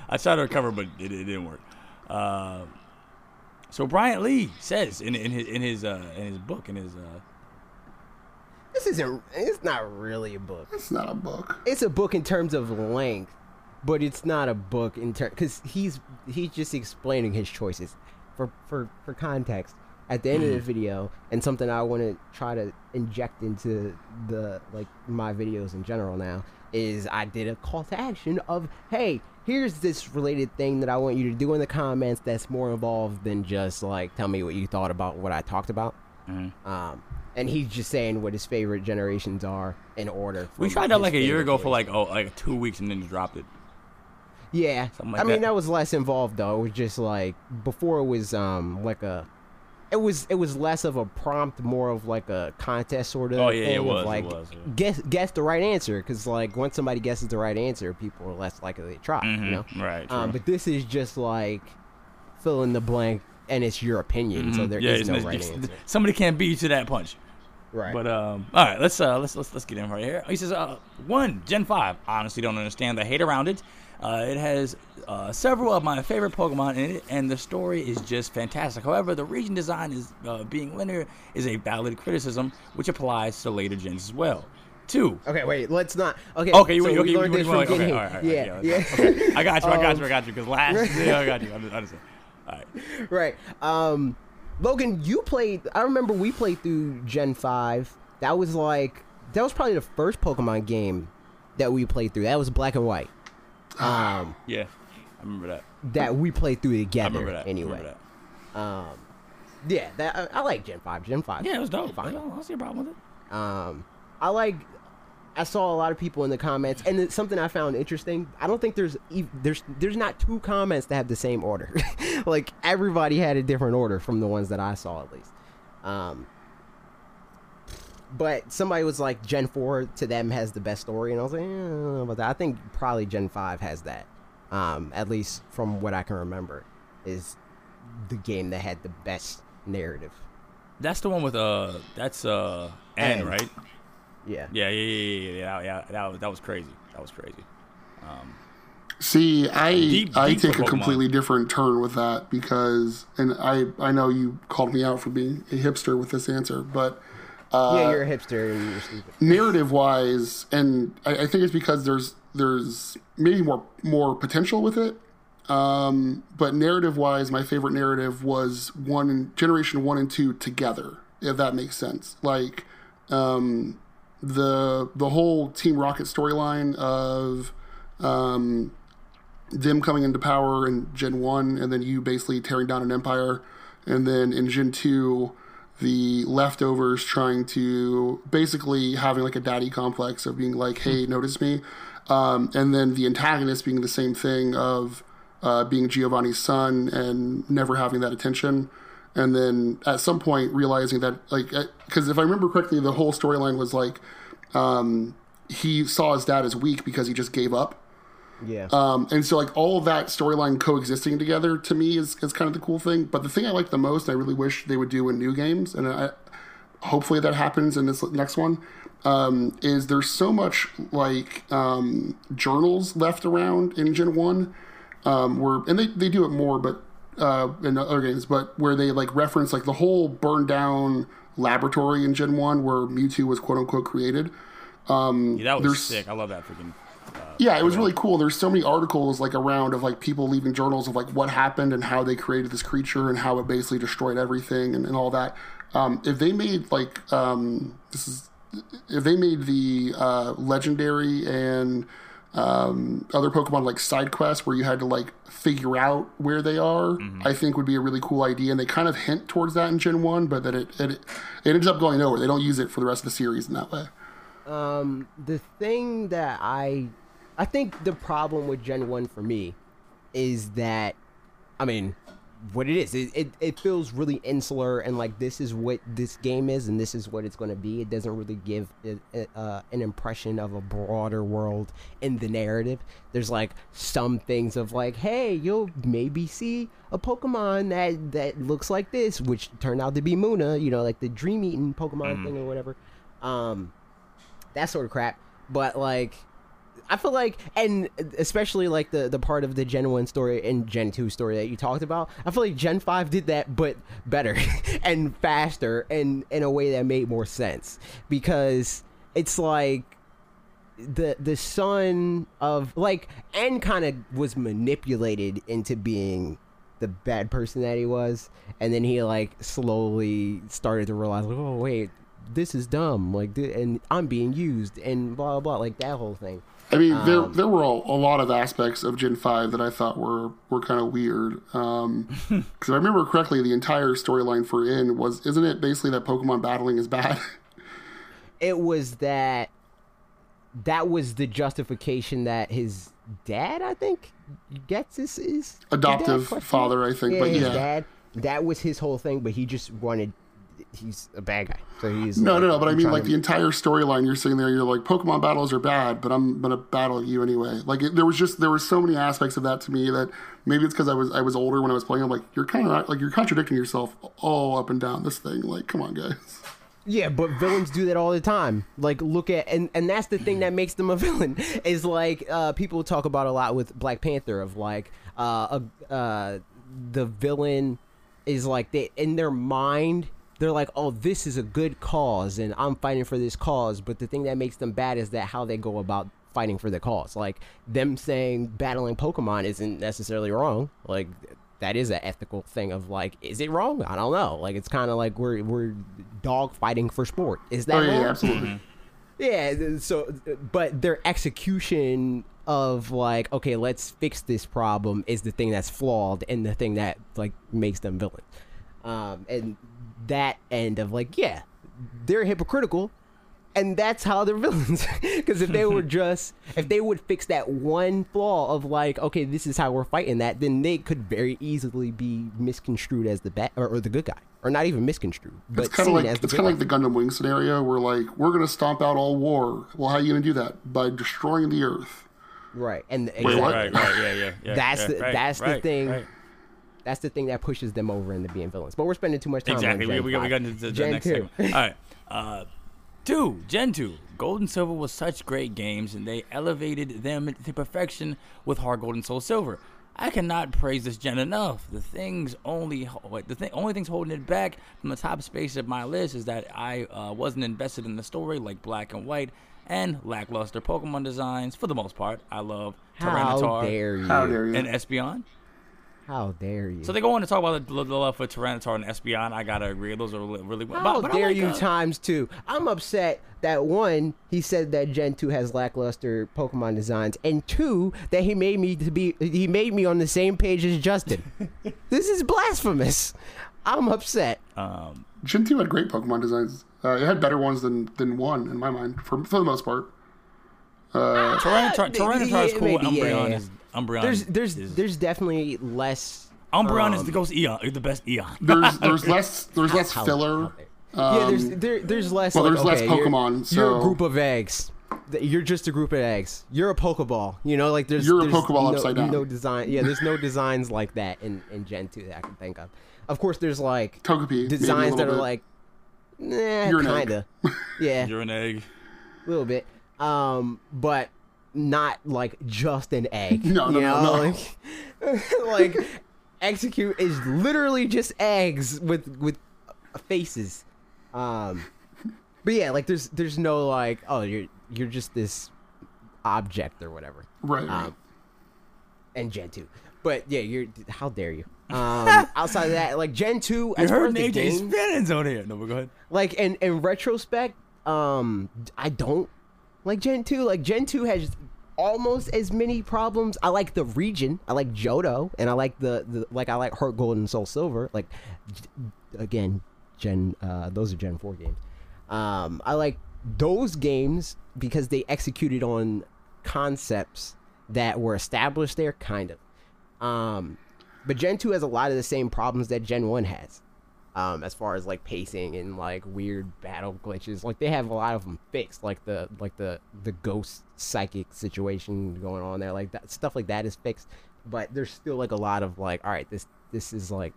I tried to recover, but it, it didn't work. Uh, so Bryant Lee says in in his in his uh, in his book in his uh,
This isn't. It's not really a book.
It's not a book.
It's a book in terms of length, but it's not a book in terms because he's he's just explaining his choices. For for for context, at the end of the video, and something I want to try to inject into the like my videos in general now is I did a call to action of hey. Here's this related thing that I want you to do in the comments that's more involved than just like tell me what you thought about what I talked about. Um, and he's just saying what his favorite generations are in order.
we tried that like a year ago for like oh like two weeks and then dropped it.
Yeah,
like
I mean
that.
that was less involved though. It was just like before it was um like a it was it was less of a prompt, more of like a contest sort of.
Oh, yeah, it
thing of,
was, it
Like
was, yeah.
guess guess the right answer because like once somebody guesses the right answer, people are less likely to try. You know.
Right.
Um, but this is just like fill in the blank, and it's your opinion, so there is
Mm-hmm. yeah, it's-
no right answer.
Somebody can't beat you to that punch.
Right.
But um, all right, let's uh, let's let's let's get in right here. He says, uh, one Gen Five. Honestly, don't understand the hate around it. Uh, it has uh, several of my favorite Pokemon in it, and the story is just fantastic. However, the region design is uh, being linear is a valid criticism, which applies to later gens as well. Two.
okay, wait. Let's not. Okay.
Okay, you
so
okay,
we
you,
learned
you,
this from
okay, all right, all right,
yeah,
yeah,
yeah.
okay. I got you, I got
Um,
you, I got you. Because last, [LAUGHS] yeah, I got you. I under- understand. All right.
right. Um, Logan, you played. I remember we played through Gen Five. That was like that was probably the first Pokemon game that we played through. That was Black and White. Um,
Yeah, I remember that.
that we played through together.
that. I
Anyway.
remember that.
Um, yeah, that I, I like Gen Five. Gen Five.
Yeah, it was dope. I
Fine.
don't, I don't see a problem with it.
Um, I like. I saw a lot of people in the comments, and it's something I found interesting. I don't think there's there's there's not two comments that have the same order. [LAUGHS] like everybody had a different order from the ones that I saw at least. Um, but somebody was like Gen Four to them has the best story, and I was like, eh, I don't about that. I think probably Gen Five has that. Um, at least from what I can remember, is the game that had the best narrative.
That's the one with uh, that's uh, N,
N.
right?
Yeah.
Yeah, yeah, yeah, yeah, yeah. yeah that, was, that was crazy. That was crazy.
See, I
Deep-
I
deep for
take a completely different turn with that because, and I I know you called me out for being a hipster with this answer, but
yeah, you're a hipster and you're stupid.
narrative wise, and I, I think it's because there's there's maybe more more potential with it. Um, but narrative wise, my favorite narrative was one generation one and two together, if that makes sense. Like um, the the whole Team Rocket storyline of um, them coming into power in Gen 1, and then you basically tearing down an empire. And then in Gen 2, the leftovers trying to basically having like a daddy complex of being like, hey, notice me. Um, and then the antagonist being the same thing of uh, being Giovanni's son and never having that attention. And then at some point realizing that, like, because if I remember correctly, the whole storyline was like um, he saw his dad as weak because he just gave up.
Yeah.
Um, and so like all of that storyline coexisting together to me is, is kind of the cool thing. But the thing I like the most, I really wish they would do in new games, and I, hopefully that happens in this next one, um, is there's so much like um, journals left around in Gen One, um, where and they, they do it more, but uh, in other games, but where they like reference like the whole burned down laboratory in Gen One where Mewtwo was quote unquote created.
Yeah, that was sick. I love that freaking.
Yeah, it was really cool. There's so many articles like around of like people leaving journals of like what happened and how they created this creature and how it basically destroyed everything and, and all that. Um, if they made like um, this is if they made the uh, legendary and um, other Pokemon like side quests where you had to like figure out where they are, I think would be a really cool idea. And they kind of hint towards that in Gen One, but that it it, it ends up going nowhere. They don't use it for the rest of the series in that way.
Um, the thing that I, I think the problem with Gen One for me, is that, I mean, what it is, it, it it feels really insular and like this is what this game is and this is what it's going to be. It doesn't really give it, it, uh, an impression of a broader world in the narrative. There's like some things of like, hey, you'll maybe see a Pokemon that that looks like this, which turned out to be Munna, you know, like the Dream Eating Pokemon thing or whatever. Um, that sort of crap. But like, I feel like, and especially like the the part of the Gen One story and Gen Two story that you talked about, I feel like Gen Five did that, but better [LAUGHS] and faster, and in a way that made more sense because it's like the the son of like N kind of was manipulated into being the bad person that he was and then he like slowly started to realize like oh wait this is dumb like and i'm being used and blah blah blah like that whole thing
I mean, there
Um,
there were a, a lot of aspects of Gen Five that I thought were were kind of weird. [LAUGHS] Because I remember correctly, the entire storyline for N was isn't it basically that Pokemon battling is bad? [LAUGHS]
it was that that was the justification that his dad i think gets his, his
Adoptive father, I think,
yeah,
but
his
yeah.
dad that was his whole thing. But he just wanted. He's a bad guy, so he's
No,
like,
no, no. But I
I'm
mean, like
to-
the entire storyline. You're sitting there. You're like, Pokemon battles are bad, but I'm gonna battle you anyway. Like it, there was just there were so many aspects of that to me that maybe it's because I was I was older when I was playing. I'm like, you're kind of like you're contradicting yourself all up and down this thing. Like, come on, guys.
Yeah, but villains do that all the time. Like, look at and and that's the thing that makes them a [LAUGHS] villain is like uh, people talk about a lot with Black Panther of like uh, a, uh, the villain is like they in their mind they're like, oh, this is a good cause and I'm fighting for this cause. But the thing that makes them bad is that how they go about fighting for the cause. Like them saying battling Pokemon isn't necessarily wrong. Like that is an ethical thing of like, is it wrong? I don't know. Like it's kind of like we're we're dog fighting for sport. Is that
Oh yeah,
wrong?
yeah, absolutely. [LAUGHS]
Yeah, so but their execution of like, okay, let's fix this problem is the thing that's flawed and the thing that like makes them villain. Um, and that end of like, yeah, they're hypocritical, and that's how they're [LAUGHS] villains. Because if they were [LAUGHS] just, if they would fix that one flaw of like, okay, this is how we're fighting that, then they could very easily be misconstrued as the bad or, or the good guy, or not even misconstrued, but
It's kind of like
the
it's kind of like the Gundam Wing scenario where like we're gonna stomp out all war. Well, how are you gonna do that? By destroying the Earth.
right, and
what?
exactly.
Right, right, yeah, yeah. yeah
That's
yeah,
the-
right,
that's the thing.
right.
That's the thing that pushes them over into being villains. But we're spending too much time
Exactly.
on
We,
Gen
we, got, we got into the, the
Gen
next
2.
segment. All right. Uh, two, Gen 2. Gold and Silver was such great games, and they elevated them to perfection with Heart Gold and Soul Silver. I cannot praise this gen enough. The things only wait, the thing only things holding it back from the top space of my list is that I uh, wasn't invested in the story like Black and White and lackluster Pokemon designs. For the most part, I love
How
Tyranitar
dare you?
How dare you?
and Espeon.
How dare you?
So they go on to talk about the, the love for Tyranitar and Espeon. I gotta agree, those are really, really
How
but- but
dare
like,
you
uh,
times two? I'm upset that one, he said that Gen 2 has lackluster Pokemon designs, and two, that he made me to be he made me on the same page as Justin. [LAUGHS] this is blasphemous. I'm upset.
Um,
Gen two had great Pokemon designs. Uh, it had better ones than than one in my mind, for for the most part.
Tyranitar, Tyranitar is
yeah,
cool.
maybe, yeah,
Umbreon
yeah.
is Umbreon.
There's there's
is,
there's definitely less
Umbreon is
um,
the ghost Eon, is the best Eon.
There's there's [LAUGHS] less there's less
How-
filler.
how dare- yeah, there's there, there's less.
Um, well,
like,
there's less
okay, you're-
Pokemon,
You're, a group of eggs. You're just a group of eggs. You're a Pokeball. You know, like there's
You're a
there's
Pokeball
no,
upside down.
No design. Yeah, there's no designs like that in in Gen two that I can think of. Of course, there's like
Togepi
designs that
little
are
bit.
like, nah,
You're an egg.
kinda. yeah, [LAUGHS]
You're an egg.
a little bit. Um, but not like just an egg. [LAUGHS]
No, no,
you
no,
know?
no.
Like, [LAUGHS] like Exeggcute is literally just eggs with with faces. Um, but yeah, like there's there's no like oh you're you're just this object or whatever.
right. right.
Um, and Gen two. But yeah, you're how dare you? Um, [LAUGHS] outside of that, like Gen two,
You
as
heard AJ's feelings on here. No, but go ahead.
like in in retrospect um i don't like gen 2 like gen 2 has almost as many problems. I like the region. I like johto and i like the, the like i like heart gold and soul silver. Like again gen uh those are gen 4 games. Um i like those games because they executed on concepts that were established there kind of. Um but gen 2 has a lot of the same problems that gen 1 has um, as far as like pacing and like weird battle glitches. Like they have a lot of them fixed, like the like the the ghost psychic situation going on there. Like that stuff like that is fixed, but there's still like a lot of like, all right, this this is like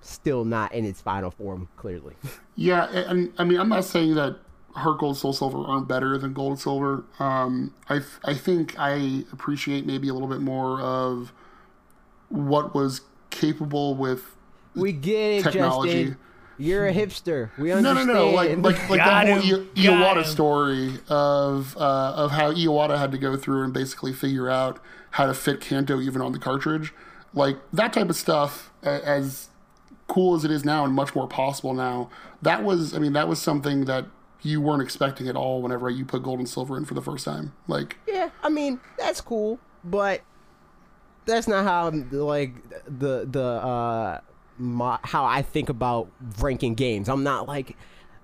still not in its final form clearly. [LAUGHS]
Yeah, and I mean, I'm not saying that Heart Gold, Soul Silver aren't better than Gold and Silver. Um, I I think I appreciate maybe a little bit more of what was capable with
we get it,
Technology.
Justin. You're a hipster. We understand.
no, no, no. like like like
Got
the whole
him,
I- Iwata
him.
story of uh, of how Iwata had to go through and basically figure out how to fit Kanto even on the cartridge, like that type of stuff. As cool as it is now and much more possible now, that was I mean that was something that you weren't expecting at all whenever you put gold and silver in for the first time. Like
Yeah, I mean that's cool, but that's not how like the the uh my, how I think about ranking games. I'm not like,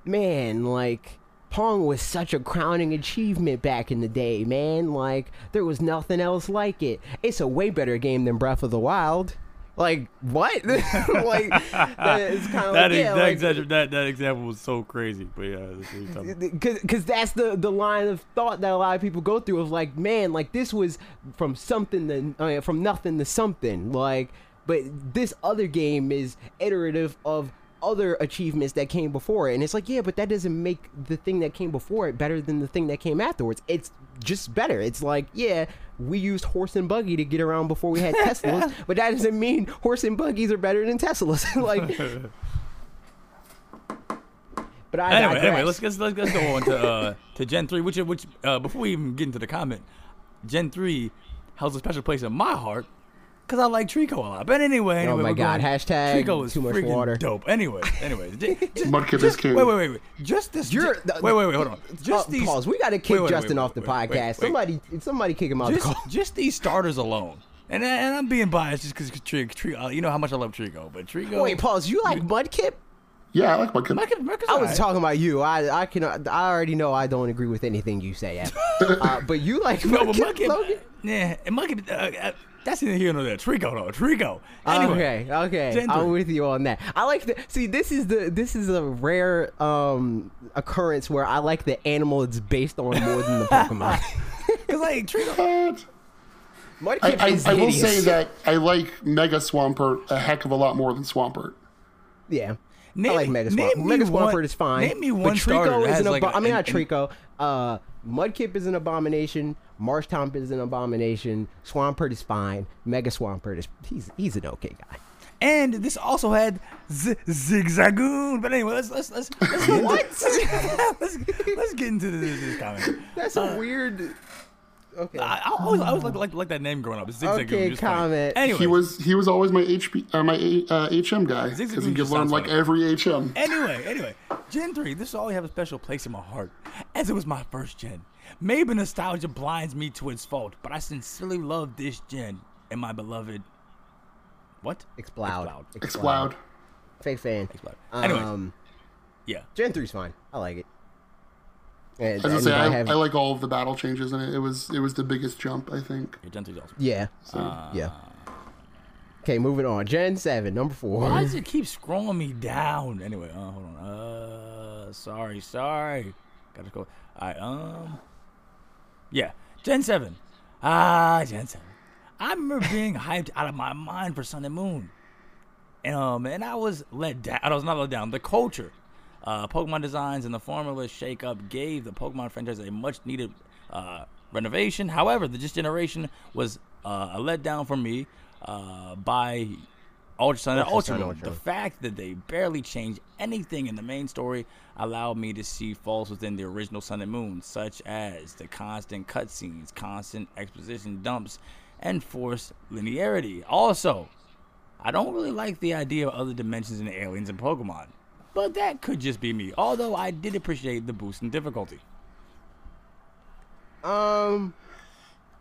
man, like Pong was such a crowning achievement back in the day, man. Like there was nothing else like it. It's a way better game than Breath of the Wild. Like what? [LAUGHS] like that, kind of
That,
like, yeah,
that,
like,
example, that that example was so crazy, but yeah, that's what you're talking about. [LAUGHS]
because because that's the the line of thought that a lot of people go through of like man like this was from something to I mean, from nothing to something like but this other game is iterative of other achievements that came before it. And it's like yeah but that doesn't make the thing that came before it better than the thing that came afterwards. It's just better. It's like yeah we used horse and buggy to get around before we had [LAUGHS] teslas but that doesn't mean horse and buggies are better than teslas. [LAUGHS] Like [LAUGHS] but I
anyway,
digress.
anyway, let's, let's let's let's go on to uh, to Gen three, which which uh, before we even get into the comment, Gen three holds a special place in my heart because I like Treecko a lot. But anyway, anyway
Oh my God,
going-
hashtag
Treecko is
too much
freaking
water.
Dope. Anyway, anyway, [LAUGHS] j- just,
Mudkip is
just-
king.
Wait, wait, wait, wait. Just this.
You're
ju-
the-
wait, wait, wait. Hold on. Just
Uh,
these.
pause. We got to kick
wait, wait,
Justin
wait,
off the
wait, wait,
podcast.
wait, wait.
Somebody, somebody kick him out the call.
just these starters alone. And, and I'm being biased just because Treecko, Treecko, uh, you know how much I love Treecko, but Treecko.
Wait, pause. You like Mudkip?
Yeah, I like Mudkip.
Mudkip, Mudkip's
I was
alright.
talking about you. I, I can, I already know I don't agree with anything you say. [LAUGHS] Uh, but you like
No, but
Mudkip,
Mudkip,
Logan?
yeah, and Mudkip, uh, uh, that's neither here nor there. Treecko though, Treecko. Anyway,
Okay, okay,
Gen
I'm with you on that. I like the see. This is the this is a rare um occurrence where I like the animal it's based on more than the [LAUGHS] Pokemon. [LAUGHS]
Cause like
Treecko,
Mudkip
I,
is
I, I will say that I like Mega Swampert a heck of a lot more than Swampert.
Yeah.
Name
I like Mega
name
Swamp.
me
Mega
one-
Swampert is fine.
name me
but
one starter
Treecko
that
is
has
an
like
abo-
a-
I mean, not
an- an-
Treecko. Uh, Mudkip is an abomination. Marshtomp is an abomination. Swampert is fine. Mega Swampert is he's he's an okay guy.
and this also had Z- Zigzagoon. But anyway, let's let's let's let's get
What?
Into, [LAUGHS] let's, let's get into this, this comment.
That's a weird. Okay.
I, I always I always like like, like that name growing up. Zigzagoon.
Okay,
just funny.
comment.
Anyway,
He was he was always my HP uh, my uh, HM guy because he could
just
learn like
funny.
every HM.
Anyway, anyway, Gen 3, this is all always have a special place in my heart, as it was my first gen. Maybe nostalgia blinds me to its fault, but I sincerely love this gen and my beloved. What?
Exploud.
Exploud.
Fake fan.
Exploud. Anyways.
Um,
Yeah.
Gen 3's fine. I like it. And,
I say
and
I,
have-
I like all of the battle changes in it. It was it was the biggest jump I think.
yeah Gen 3 is awesome.
yeah. yeah. Okay, moving on. Gen 7, number 4.
Why does [LAUGHS] it keep scrolling me down? Anyway, uh, hold on. Uh, sorry, sorry. Gotta go. I um. Yeah, Gen Seven. Ah, Gen Seven. I remember being hyped out of my mind for Sun and Moon, and um, and I was let down. I was not let down. The culture, uh, Pokemon designs, and the formula shakeup gave the Pokemon franchise a much needed uh, renovation. However, the this generation was uh, a letdown for me uh, by Ultra Sun and
Ultra
Ultra Moon.
Ultra
The fact that they barely changed anything in the main story allowed me to see faults within the original Sun and Moon, such as the constant cutscenes, constant exposition dumps, and forced linearity. Also, I don't really like the idea of other dimensions and aliens in Pokemon, but that could just be me. Although I did appreciate the boost in difficulty.
Um,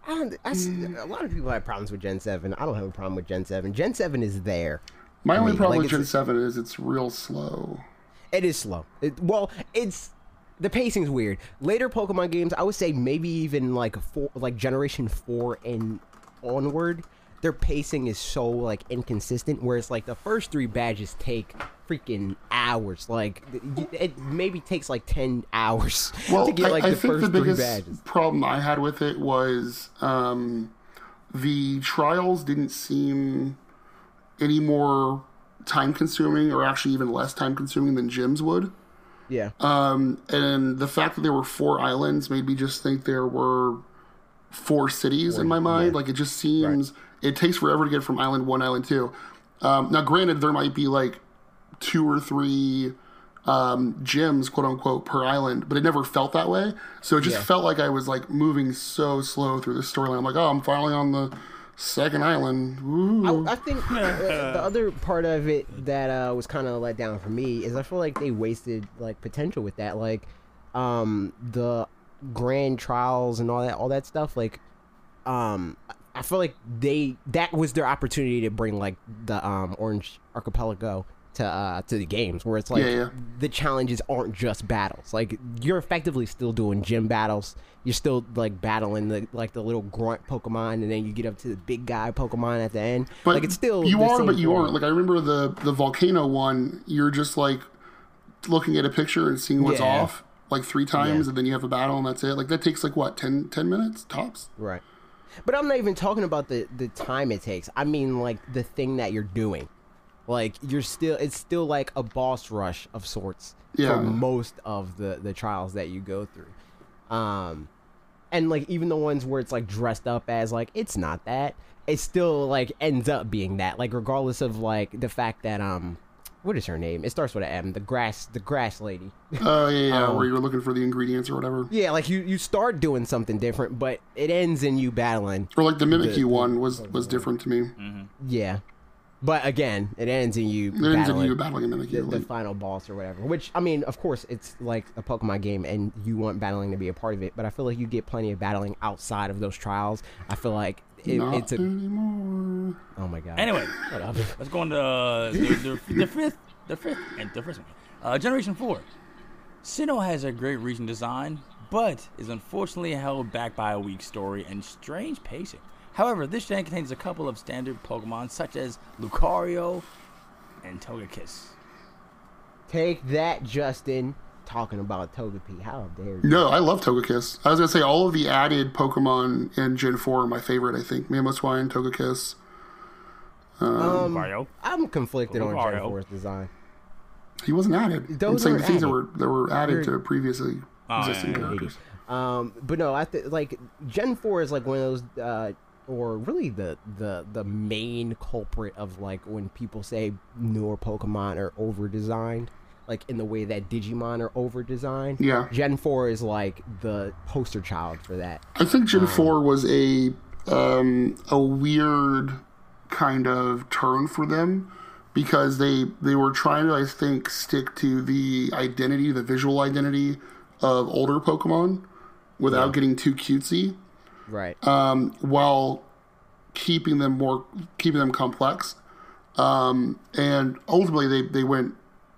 I don't. I see, mm. a lot of people have problems with Gen Seven. I don't have a problem with Gen Seven. Gen Seven is there.
My only
mean,
problem
like,
with Gen Seven is it's real slow.
It is slow. It, well, it's the pacing's weird. Later Pokemon games, I would say maybe even like four, like Generation Four and onward, their pacing is so like inconsistent. Whereas like the first three badges take freaking hours. Like it- maybe takes like ten hours [LAUGHS]
Well,
to get like
I, I
the
think
first
the
three
biggest
badges.
problem I had with it was um, the trials didn't seem any more time consuming or actually even less time consuming than gyms would.
Yeah.
Um, and the fact that there were four islands made me just think there were four cities in my mind. Like it just seems it takes forever to get from island one, island two. Um, now, granted, there might be like two or three um, gyms, quote unquote, per island, but it never felt that way. So it just
Yeah.
felt like I was like moving so slow through the storyline. I'm like, oh, I'm finally on the second island. Woo.
I, I think uh, the other part of it that uh, was kind of let down for me is I feel like they wasted like potential with that, like um, the grand trials and all that, all that stuff. Like, um, I feel like they that was their opportunity to bring like the um, Orange Archipelago to uh, to the games where it's like
Yeah, yeah.
the challenges aren't just battles. Like you're effectively still doing gym battles. You're still like battling the like the little grunt Pokemon, and then you get up to the big guy Pokemon at the end.
But
like it's still
you are, but you
format.
aren't. Like I remember the the volcano one. You're just like looking at a picture and seeing what's
Yeah.
off like three times, and then you have a battle, and that's it. Like that takes like what 10, 10 minutes tops.
Right. But I'm not even talking about the the time it takes. I mean like the thing that you're doing. Like you're still it's still like a boss rush of sorts
Yeah.
for most of the the trials that you go through. Um and like even the ones where it's like dressed up as like it's not that. It still like ends up being that. Like regardless of like the fact that um what is her name? It starts with an M. The grass the grass lady.
Oh yeah, yeah.
Um,
where you're looking for the ingredients or whatever.
yeah, like you you start doing something different, but it ends in you battling
Or like the Mimikyu
The-
one was was different to me.
Yeah, but again, it ends in you
It ends in
battling
you battling a
the, the final boss or whatever. Which I mean, of course, it's like a Pokemon game, and you want battling to be a part of it. But I feel like you get plenty of battling outside of those trials. I feel like it,
Not
it's a
anymore.
oh my god.
Anyway, [LAUGHS] let's go on to uh, the, the, the fifth, the fifth, and the first one. Uh, Generation Four. Sinnoh has a great region design, but is unfortunately held back by a weak story and strange pacing. However, this gen contains a couple of standard Pokemon such as Lucario and Togekiss.
Take that, Justin. Talking about Togepi. How dare you?
No, I love Togekiss. I was gonna say all of the added Pokemon in Gen Four are my favorite. I think Mamoswine, Togekiss.
Um,
Lucario.
I'm conflicted on Gen
Lucario.
4's design.
He wasn't added. I'm
Those
saying
are
the things that were that were added
They're-
to previously
Oh,
existing
yeah, yeah, yeah.
characters.
Um, but no, I th- like Gen Four is like one of those, uh, or really the the the main culprit of like when people say newer Pokemon are over designed, like in the way that Digimon are over designed.
Yeah.
Gen Four is like the poster child for that.
I think Gen Four was a um, a weird kind of turn for them because they they were trying to I think stick to the identity, the visual identity of older Pokemon without getting too cutesy,
Right.
um, while keeping them more keeping them complex. Um, and ultimately, they they went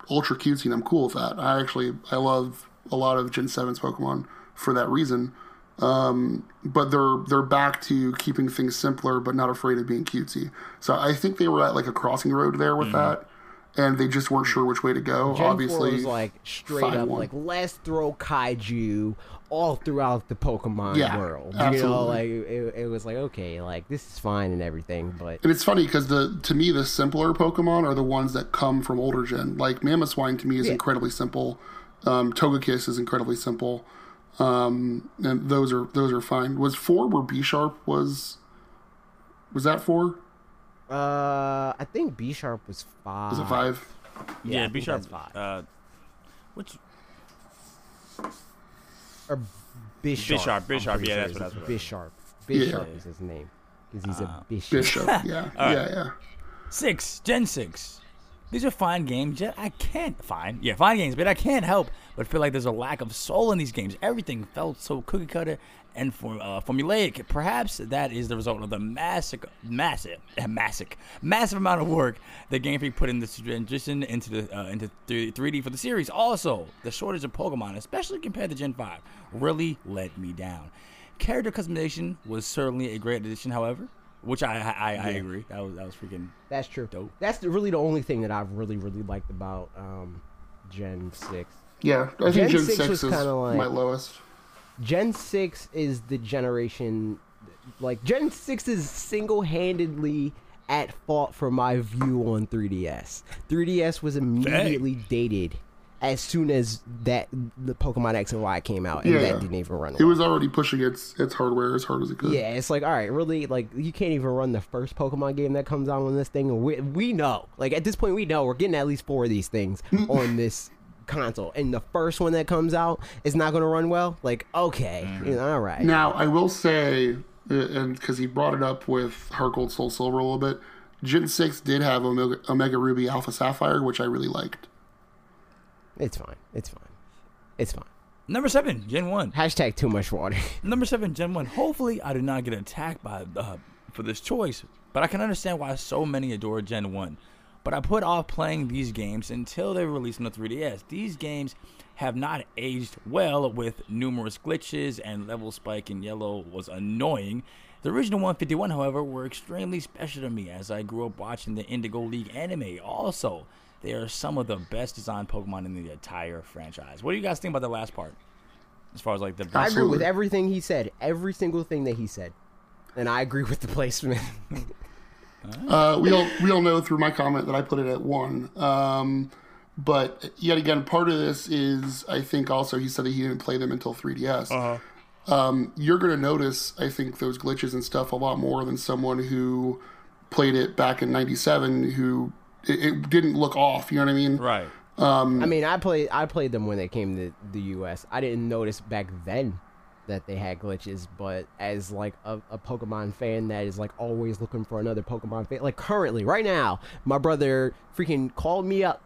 ultra cutesy, and I'm cool with that. I actually I love a lot of Gen 7's Pokemon for that reason. Um, but they're they're back to keeping things simpler, but not afraid of being cutesy. So I think they were at like a crossing road there with that, and they just weren't sure which way to go.
Gen
Obviously,
4 was like straight up
one.
like let's throw kaiju all throughout the Pokemon
Yeah,
world. You know,
absolutely.
like it, it was like okay, like this is fine and everything, but
And it's funny because the to me the simpler Pokemon are the ones that come from older gen. Like Mamoswine to me is
Yeah.
incredibly simple. Um, Togekiss is incredibly simple, um, and those are those are fine. Was four where B Sharp was? Was that four?
Uh, I think B Sharp was five.
Was it five?
Yeah,
I
B
think
sharp.
that's five.
Uh, which
or Bisharp.
Bisharp,
I'm
Bisharp,
pretty
yeah,
sure
that's
it's
what- that's what it is.
Bisharp.
Yeah.
Bisharp is his name because he's
Ah.
a bishop.
Bishop. Yeah, [LAUGHS] yeah, yeah.
Six, Gen 6. These are fine games, yet I can't fine. Yeah, fine games, but I can't help but feel like there's a lack of soul in these games. Everything felt so cookie cutter and form, uh, formulaic. Perhaps that is the result of the massive, massive, massive, massive amount of work that Game Freak put in this transition into the uh, into 3D for the series. Also, the shortage of Pokemon, especially compared to Gen 5, really let me down. Character customization was certainly a great addition, however, which I I, I, I agree. That was that was freaking
That's true.
Dope.
That's the, really the only thing that I've really really liked about um, Gen Six.
Yeah, I think
Gen
Gen,
6
six,
was
is
kinda like-
my lowest.
Gen 6 is the generation like Gen 6 is single-handedly at fault for my view on 3DS. 3DS was immediately dated as soon as that the Pokemon X and Y came out and
Yeah.
that didn't even run.
It was already pushing its its hardware as hard as it could.
Yeah, it's like all right, really, like you can't even run the first Pokemon game that comes out on this thing. We we know, like at this point, we know we're getting at least four of these things mm. on this console, and the first one that comes out is not going to run well. Like okay, you know, all right,
Now I will say, uh, and because he brought it up with Heart Gold Soul Silver a little bit, Gen six did have Omega, Omega Ruby Alpha Sapphire, which I really liked.
it's fine, it's fine, it's fine.
Number seven, Gen One.
Hashtag too much water. [LAUGHS]
Number seven, Gen One. Hopefully, I do not get attacked by uh, for this choice, but I can understand why so many adore Gen One. But I put off playing these games until they released on the 3DS. These games have not aged well with numerous glitches and level spike in yellow was annoying. The original 151, however, were extremely special to me as I grew up watching the Indigo League anime. Also, they are some of the best designed Pokemon in the entire franchise. What do you guys think about the last part? As far as like the
I agree with everything he said. Every single thing that he said. And I agree with the placement. [LAUGHS]
Uh, we all we all know through my comment that I put it at one. Um, but yet again, part of this is I think also he said that he didn't play them until 3ds. Um, you're going to notice I think those glitches and stuff a lot more than someone who played it back in '97 who it, it didn't look off. You know what I mean?
right.
I mean, I played I played them when they came to the US. I didn't notice back then that they had glitches, but as like a, a Pokemon fan that is like always looking for another Pokemon fan, like currently right now, my brother freaking called me up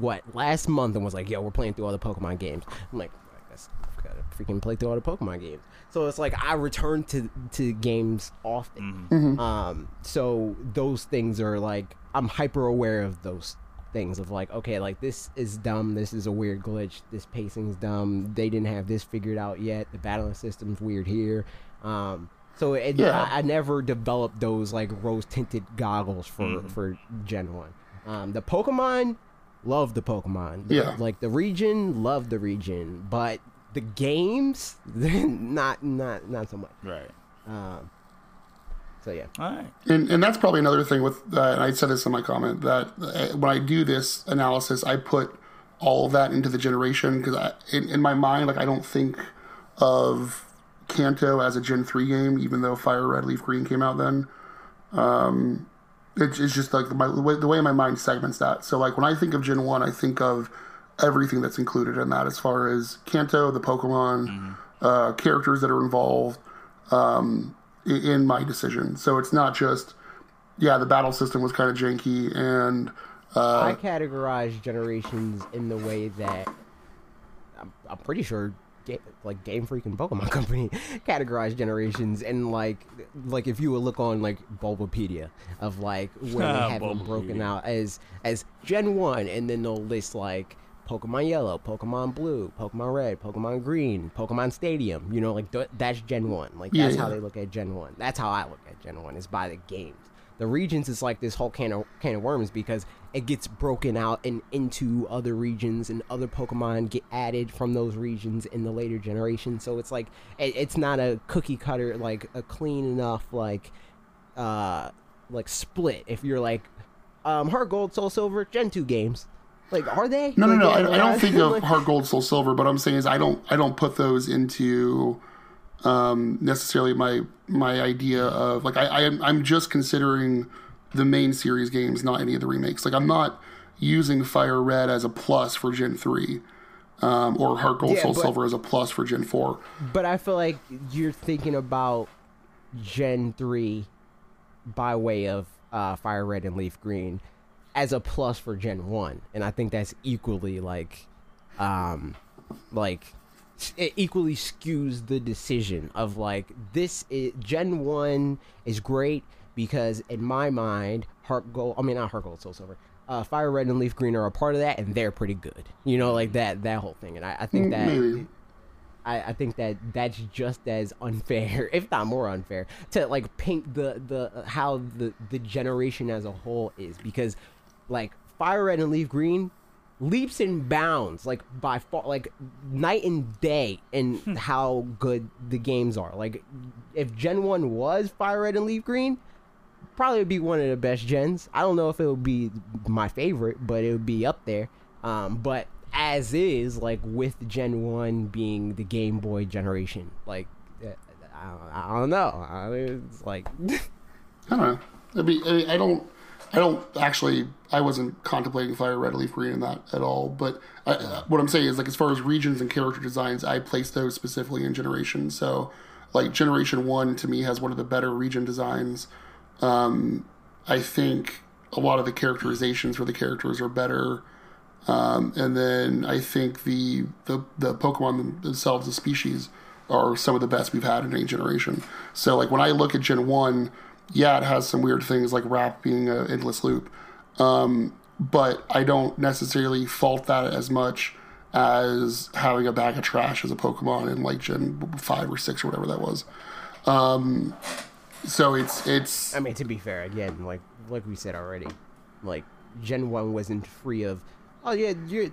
what last month and was like, "Yo, we're playing through all the Pokemon games." I'm like, I guess I've got to freaking play through all the Pokemon games. So it's like I return to to games often. Um, so those things are like I'm hyper aware of those things of like okay like this is dumb this is a weird glitch this pacing's dumb they didn't have this figured out yet the battling system's weird here um so it,
Yeah.
I, I never developed those like rose tinted goggles for for gen 1 um the pokemon love the pokemon The-
Yeah.
like the region love the region but the games [LAUGHS] not not not so much
Right.
um so yeah
All right.
And, and that's probably another thing with, uh, and I said this in my comment, that uh, when I do this analysis, I put all of that into the generation because in, in my mind, like I don't think of Kanto as a Gen 3 game, even though Fire Red Leaf Green came out then. Um, it's, it's just like my, the, way, the way my mind segments that. So like when I think of Gen 1, I think of everything that's included in that as far as Kanto, the Pokemon, uh, characters that are involved um, i- in my decision. So it's not just, yeah, the battle system was kind of janky and uh,
I categorize generations in the way that I'm, I'm pretty sure, ga- like Game Freak and Pokemon [LAUGHS] Company categorize generations, and like, like if you would look on like Bulbapedia of like where they [LAUGHS] have them broken out as as Gen One, and then they'll list like Pokemon Yellow, Pokemon Blue, Pokemon Red, Pokemon Green, Pokemon Stadium. You know, like th- that's Gen One. Like
Yeah,
that's how they look at Gen One. That's how I look at Gen One is by the games. The regions is like this whole can of can of worms because it gets broken out and into other regions and other Pokemon get added from those regions in the later generations. So it's like it, it's not a cookie cutter like a clean enough like uh like split. If you're like um Heart Gold Soul Silver Gen two games, like are they?
No, no,
Like,
no.
yeah,
I, I don't think of [LAUGHS] Heart Gold, Soul Silver, but I'm saying is I don't I don't put those into um, necessarily my my idea of like I, I I'm just considering the main series games, not any of the remakes. Like I'm not using Fire Red as a plus for Gen three. Um, or Heart Gold,
Yeah,
Soul
but-
Silver as a plus for Gen 4.
But I feel like you're thinking about Gen 3 by way of uh, Fire Red and Leaf Green as a plus for Gen 1. And I think that's equally like, um, like, it equally skews the decision of like, this is, Gen 1 is great because in my mind, Heart Gold, I mean, not Heart Gold, Soul Silver. Uh, Fire Red and Leaf Green are a part of that, and they're pretty good. You know, like that that whole thing. And I, I think that
Maybe.
I, I think that that's just as unfair, [LAUGHS] if not more unfair, to like paint the the how the the generation as a whole is because like Fire Red and Leaf Green leaps and bounds like by far like night and day in [LAUGHS] how good the games are. Like if Gen 1 was Fire Red and Leaf Green, probably would be one of the best gens. I don't know if it would be my favorite, but it would be up there. Um, but as is, like with Gen One being the Game Boy generation, like uh, I don't, I don't know. I mean, it's like
I don't know. It'd be, I I don't. I don't actually. I wasn't contemplating Fire Red, Leaf Green in that at all. But I, what I'm saying is, like, as far as regions and character designs, I place those specifically in Generation. So, like, Generation One to me has one of the better region designs. Um, I think a lot of the characterizations for the characters are better. Um, and then I think the, the the Pokemon themselves, the species, are some of the best we've had in any generation. So like when I look at Gen One, yeah, it has some weird things like Wrap being an endless loop. Um, but I don't necessarily fault that as much as having a bag of trash as a Pokemon in like Gen five or six or whatever that was. Um, so it's it's
I mean, to be fair, again, like like we said already, like Gen One wasn't free of. Oh yeah, you're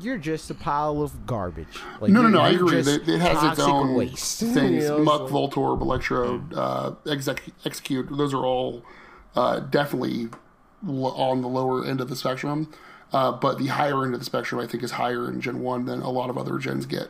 you're just a pile of garbage. Like,
no no no. I agree. It, it has its own
waste. [LAUGHS]
things.
You know,
Muk,
so-
Voltorb, Electrode, uh, exec, Exeggcute. Those are all uh, definitely l- on the lower end of the spectrum. Uh, but the higher end of the spectrum, I think, is higher in Gen One than a lot of other gens get.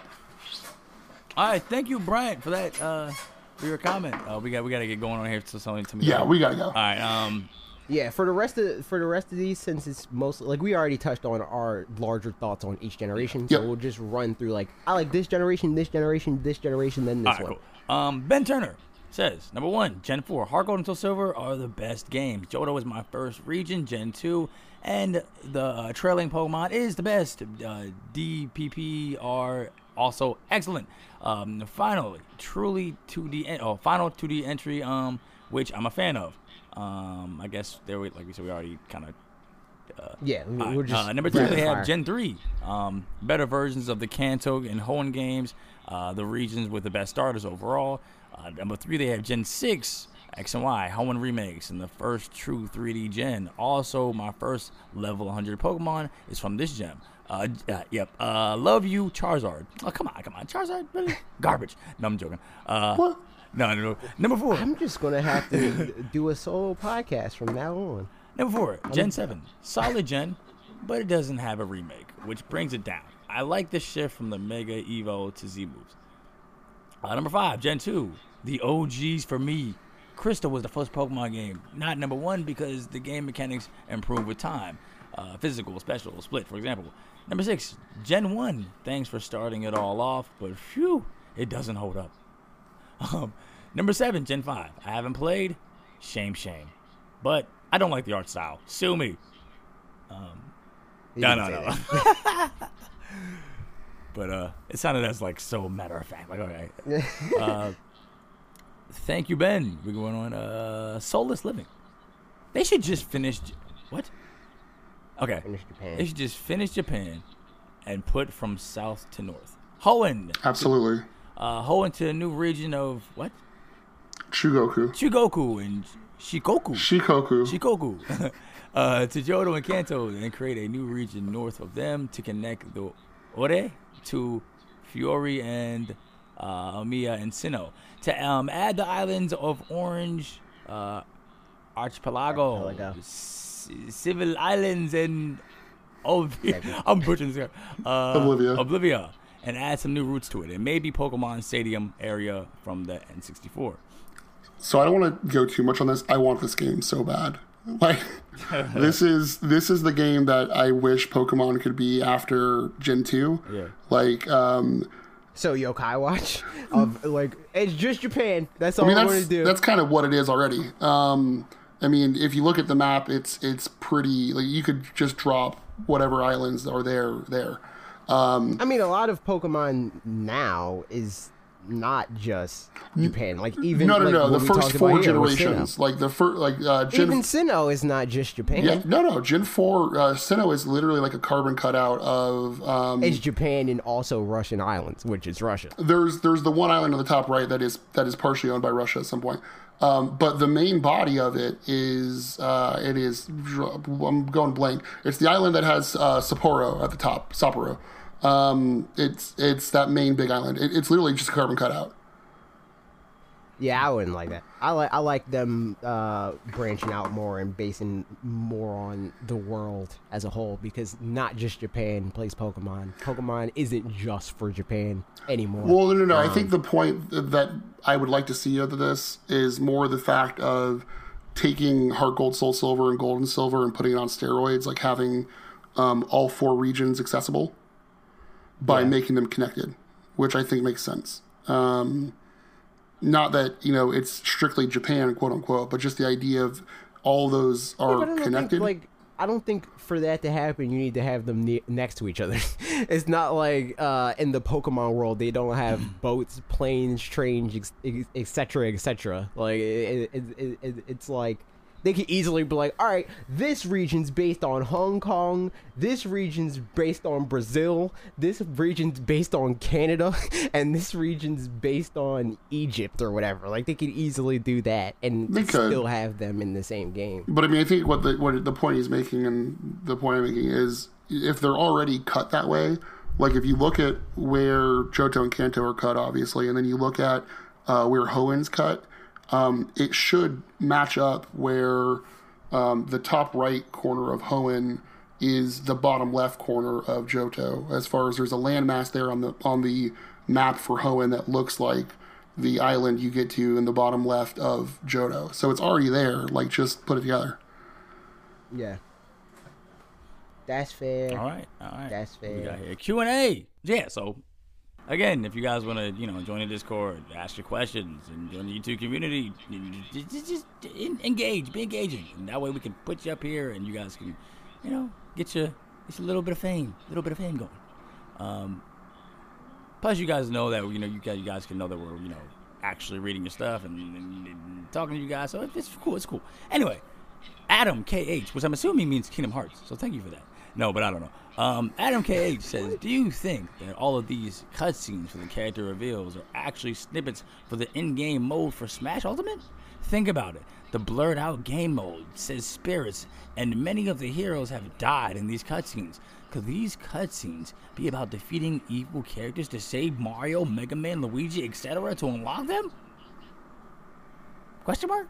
All right, thank you, Bryant, for that. Uh, for your comment. Uh, we got we got to get going on here. So something to me.
Yeah, we gotta go.
All right. Um.
Yeah, for the rest of for the rest of these, since it's mostly like we already touched on our larger thoughts on each generation, so
Yep.
we'll just run through like I like this generation, this generation, this generation, then this
right,
one.
cool. Um, Ben Turner says number one, Gen four, Heart Gold and Soul Silver are the best games. Johto was my first region, Gen two, and the uh, trailing Pokemon is the best. Uh, DPP are also excellent. Um, finally, truly 2D, en- oh, final 2D entry, um, which I'm a fan of. Um, I guess there, we, like we said, we already kind of
Yeah, we-
all
we're just
uh, number two, they have
fire.
Gen 3. Um, better versions of the Kanto and Hoenn games. Uh, the regions with the best starters overall. Uh, number three, they have Gen 6. X and Y, Hoenn remakes, and the first true 3D gen. Also, my first level 100 Pokemon is from this gem. Uh, uh, yep. Uh, love you, Charizard. Oh, come on, come on, Charizard, really? [LAUGHS] Garbage. No, I'm joking. Uh,
What?
No, no, no. Number four.
I'm just gonna have to do a solo podcast from now on.
Number four, Gen 7. Solid Gen, but it doesn't have a remake, which brings it down. I like the shift from the Mega Evo to Z moves. Uh, number five, Gen 2. The OGs for me. Crystal was the first Pokemon game. Not number one because the game mechanics improved with time. Uh, physical, special, split, for example. Number six, Gen 1. Thanks for starting it all off, but phew, it doesn't hold up. Um, number seven, Gen 5. I haven't played. Shame, shame. But I don't like the art style. Sue me.
You
No, no, no. [LAUGHS] but uh, it sounded as like so matter of fact. Like, okay. [LAUGHS] uh, thank you, Ben. We're going on uh, Soulless Living. They should just finish. J- What? Okay.
Finish Japan.
They should just finish Japan and put from south to north. Hoenn.
Absolutely.
Uh, Hoenn to a new region of what?
Shugoku.
Chugoku and Shikoku.
Shikoku.
Shikoku [LAUGHS] uh, to Johto and Kanto and create a new region north of them to connect the Orre to Fiore and uh, Omiya and Sinnoh. To um, add the islands of Orange, uh, Archipelago,
Archipelago.
C- Sevii Islands, and oh, [LAUGHS] I'm butchering this. guy. Uh,
Oblivia.
Oblivia, and add some new routes to it. It may be Pokemon Stadium area from the N64.
So I don't want to go too much on this. I want this game so bad. [LAUGHS] Like [LAUGHS] this is this is the game that I wish Pokemon could be after Gen 2.
Yeah.
Like um
So Yokai Watch [LAUGHS] of like it's just Japan. That's all
I mean
I am
that's
going to do.
that's kind of what it is already. Um I mean if you look at the map it's it's pretty like you could just drop whatever islands are there there. Um
I mean, a lot of Pokemon now is not just Japan. Like even
no no
like
no the first four
about here with
generations like the first like uh Gen
Even Sinnoh is not just Japan.
yeah, no, no. Gen four, uh, Sinnoh is literally like a carbon cutout of um,
It's Japan and also Russian islands, which is Russia.
there's there's the one island on the top right that is that is partially owned by Russia at some point. Um, but the main body of it is uh, it is I'm going blank. It's the island that has uh, Sapporo at the top, Sapporo. Um, it's it's that main big island. It, it's literally just a carbon cutout.
Yeah, I wouldn't like that. I like I like them uh, branching out more and basing more on the world as a whole because not just Japan plays Pokemon. Pokemon isn't just for Japan anymore.
Well, no, no, no. I think the point that I would like to see out of this is more the fact of taking Heart Gold, Soul Silver, and Gold and Silver and putting it on steroids, like having um, all four regions accessible by making them connected, which I think makes sense. Um, not that you know it's strictly Japan, quote unquote, but just the idea of all those are
but I don't
connected.
Think, like I don't think for that to happen, you need to have them ne- next to each other. [LAUGHS] it's not like uh, in the Pokemon world they don't have [CLEARS THROAT] boats, planes, trains, etc., etc. Like it, it, it, it, it's like They could easily be like, all right, this region's based on Hong Kong, this region's based on Brazil, this region's based on Canada, [LAUGHS] and this region's based on Egypt or whatever. Like they could easily do that and
They could.
still have them in the same game.
But I mean, I think what the what the point he's making and the point I'm making is if they're already cut that way, like if you look at where Johto and Kanto are cut, obviously, and then you look at uh, where Hoenn's cut, um, it should match up where um, the top right corner of Hoenn is the bottom left corner of Johto. As far as there's a landmass there on the on the map for Hoenn that looks like the island you get to in the bottom left of Johto. So it's already there. Like just put it together.
Yeah. That's fair.
All right, all right.
That's
We
fair.
got here Q and A. Yeah. So again, if you guys want to, you know, join the Discord, ask your questions, and join the YouTube community, just, just, engage, be engaging, and that way we can put you up here, and you guys can, you know, get you get you a little bit of fame, a little bit of fame going. Um, plus, you guys know that you know you guys, you guys can know that we're you know actually reading your stuff and, and, and talking to you guys, so it's, it's cool. It's cool. Anyway, Adam KH, which I'm assuming means Kingdom Hearts. So thank you for that. No, but I don't know. Um, Adam KH says, "Do you think that all of these cutscenes for the character reveals are actually snippets for the in-game mode for Smash Ultimate? Think about it. The blurred out game mode says spirits, and many of the heroes have died in these cutscenes. Could these cutscenes be about defeating evil characters to save Mario, Mega Man, Luigi, etc. to unlock them? Question mark.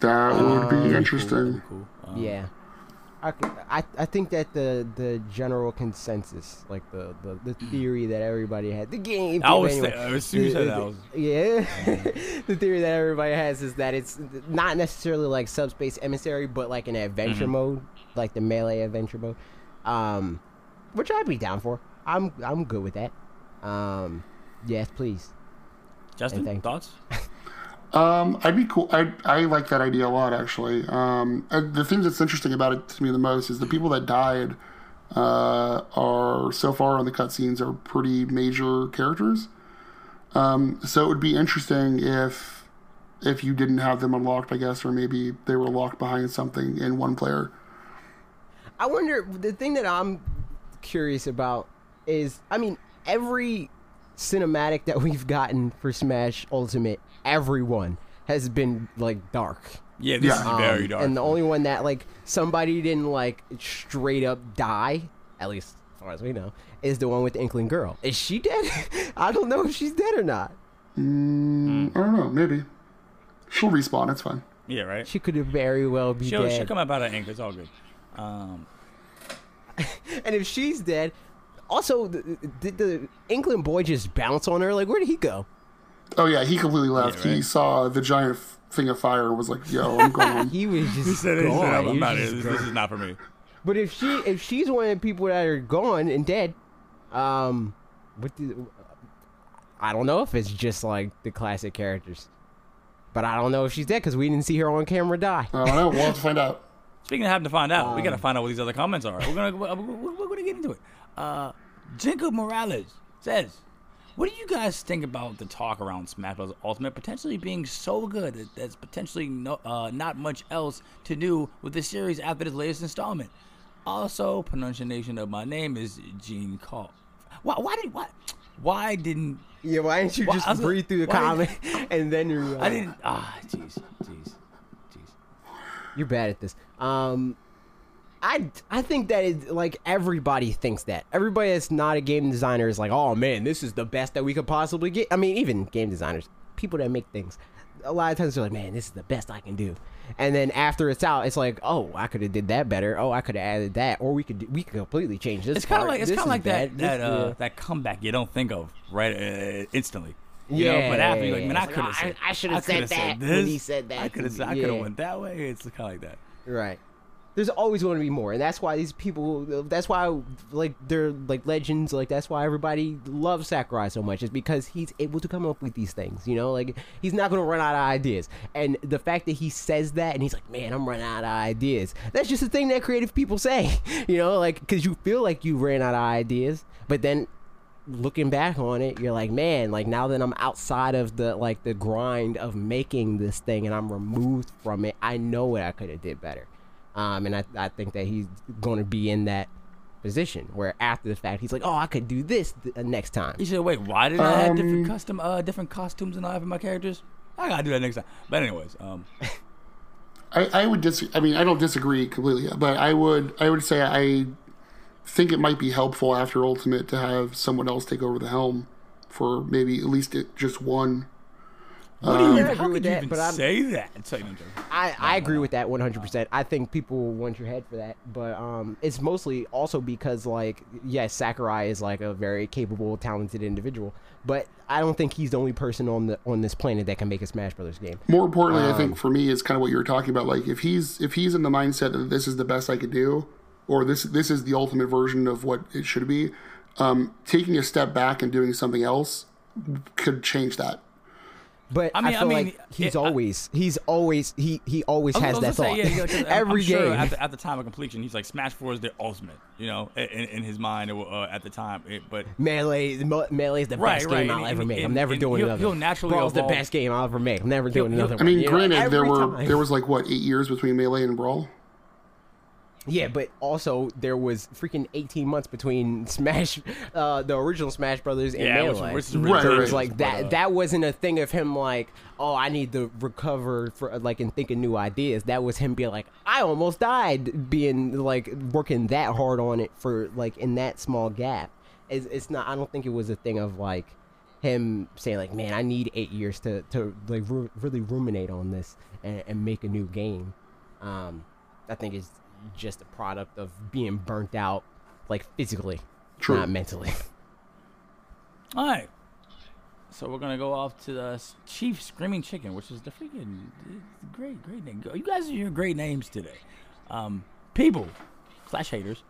That would be interesting.
Cool. Um,
Yeah. I, I, I think that the the general consensus, like the, the, the theory that everybody had, the game.
I was,
anyway,
as soon as that, was
yeah, [LAUGHS] the theory that everybody has is that it's not necessarily like subspace emissary, but like an adventure
Mm-hmm.
mode, like the melee adventure mode, um, which I'd be down for. I'm I'm good with that. Um, yes, please.
Justin,
thank-
thoughts? [LAUGHS]
Um, I'd be cool. I I like that idea a lot, actually. Um, and the thing that's interesting about it to me the most is the people that died uh, are so far on the cutscenes are pretty major characters. Um, so it would be interesting if if you didn't have them unlocked, I guess, or maybe they were locked behind something in one player.
I wonder. The thing that I'm curious about is, I mean, every cinematic that we've gotten for Smash Ultimate, everyone has been like dark.
Yeah, this
Yeah.
is very
Um,
dark.
And the only one that like somebody didn't like straight up die, at least as far as we know, is the one with the Inkling girl. Is she dead? [LAUGHS] I don't know if she's dead or not.
Mm, I don't know. Maybe she'll respawn. It's fine.
yeah, right.
She could very well be
She'll, she'll come up out of ink. It's all good. Um, [LAUGHS]
and if she's dead, also th- did the Inkling boy just bounce on her? Like where did he go?
Oh yeah, he completely left.
right.
He saw the giant thing of fire and was like, "Yo, I'm [LAUGHS] going."
He was just
he said, he said,
gone.
I'm,
He was
not,
just
this, this is not for me.
But if she if she's one of the people that are gone and dead, um, what the, I don't know if it's just like the classic characters, but I don't know if she's dead because we didn't see her on camera die.
I don't know. We'll have to find out. [LAUGHS]
Speaking of having to find out,
Um,
we got to find out what these other comments are. We're gonna we're, we're, we're gonna get into it. Uh, Jacob Morales says, "What do you guys think about the talk around Smash Bros. Ultimate potentially being so good that there's potentially no uh, not much else to do with the series after this latest installment? Also, pronunciation of my name is Gene Call. Why? Why did why? Why didn't
Yeah, why didn't you
Why-
just breathe through the comment [LAUGHS] [LAUGHS] and then you're
I didn't? Ah, jeez, jeez, jeez.
You're bad at this. Um, I I think that it, like everybody thinks that. Everybody that's not a game designer is like, oh man, this is the best that we could possibly get. I mean, even game designers, people that make things, a lot of times they're like, man, this is the best I can do. And then after it's out, it's like, oh, I could have did that better. Oh, I could have added that, or we could do, we could completely change this.
It's kind of like it's kind of like that
bad.
that
This-
uh,
yeah.
that comeback you don't think of right uh, instantly. You
Yeah,
know, but after you're like, man. I could
like,
have
oh,
said,
I- I shoulda
coulda
said that when
this.
he said that.
I could have, I could have
Yeah.
went that way. It's kind of like that.
Right. There's always going to be more, and that's why these people. That's why, like, they're like legends. Like, that's why everybody loves Sakurai so much. Is because he's able to come up with these things. You know, like he's not going to run out of ideas. And the fact that he says that, and he's like, "Man, I'm running out of ideas." That's just a thing that creative people say. [LAUGHS] You know, like because you feel like you ran out of ideas, but then looking back on it, you're like, man, like now that I'm outside of the like the grind of making this thing and I'm removed from it, I know what I could have did better. Um, and I, I think that he's going to be in that position where after the fact he's like, oh, I could do this th- uh, next time.
You should wait. Why did I have different
Um,
custom, uh, different costumes in life of my characters? I gotta do that next time. But anyways, um, [LAUGHS]
I, I would dis. I mean, I don't disagree completely, but I would. I would say I think it might be helpful after Ultimate to have someone else take over the helm for maybe at least it, just one.
What do you?
I
even,
agree
how
with
could you
that,
even
but I'm-
say that? Tell you no.
I, I agree with that 100%. I think people want your head for that, but um, it's mostly also because, like, yes, Sakurai is like a very capable, talented individual, but I don't think he's the only person on the on this planet that can make a Smash Brothers game.
More importantly, I think for me is kind of what you were talking about. Like if he's if he's in the mindset that this is the best I could do, or this this is the ultimate version of what it should be, um, taking a step back and doing something else could change that.
But I,
I mean- I
feel
mean,
like he's
it- I-
always he's always he he always
was-
has that thought.
say, yeah, yeah, 'cause [LAUGHS] I'm-
Every
I'm sure
game.
at the, at the time of completion, he's like Smash Four is the ultimate, you know, in, in his mind uh, at the time. It, but
Melee, Mo- Melee is the
Right,
best
right,
game I'll
and-
ever
and-
make. I'm never doing
he'll-
another.
he'll naturally
Brawl's the best game I'll ever make. I'm never doing another
I mean,
you
granted, there were
time.
there was like what eight years between Melee and Brawl.
Yeah, but also there was freaking 18 months between [LAUGHS] Smash, uh, the original Smash Brothers and
Yeah, which-
Melee.
which is
Right.
So it was like that. That wasn't a thing of him like, oh, I need to recover for like and think of new ideas. That was him being like, I almost died, being like working that hard on it for like in that small gap. It's, it's not. I don't think it was a thing of like him saying like, man, I need eight years to to like ru- really ruminate on this and, and make a new game. Um, I think it's just a product of being burnt out, like physically,
True.
not mentally. [LAUGHS]
all right. So we're gonna go off to the Chief Screaming Chicken, which is the freaking great, great name. You guys are your great names today. Um, people slash haters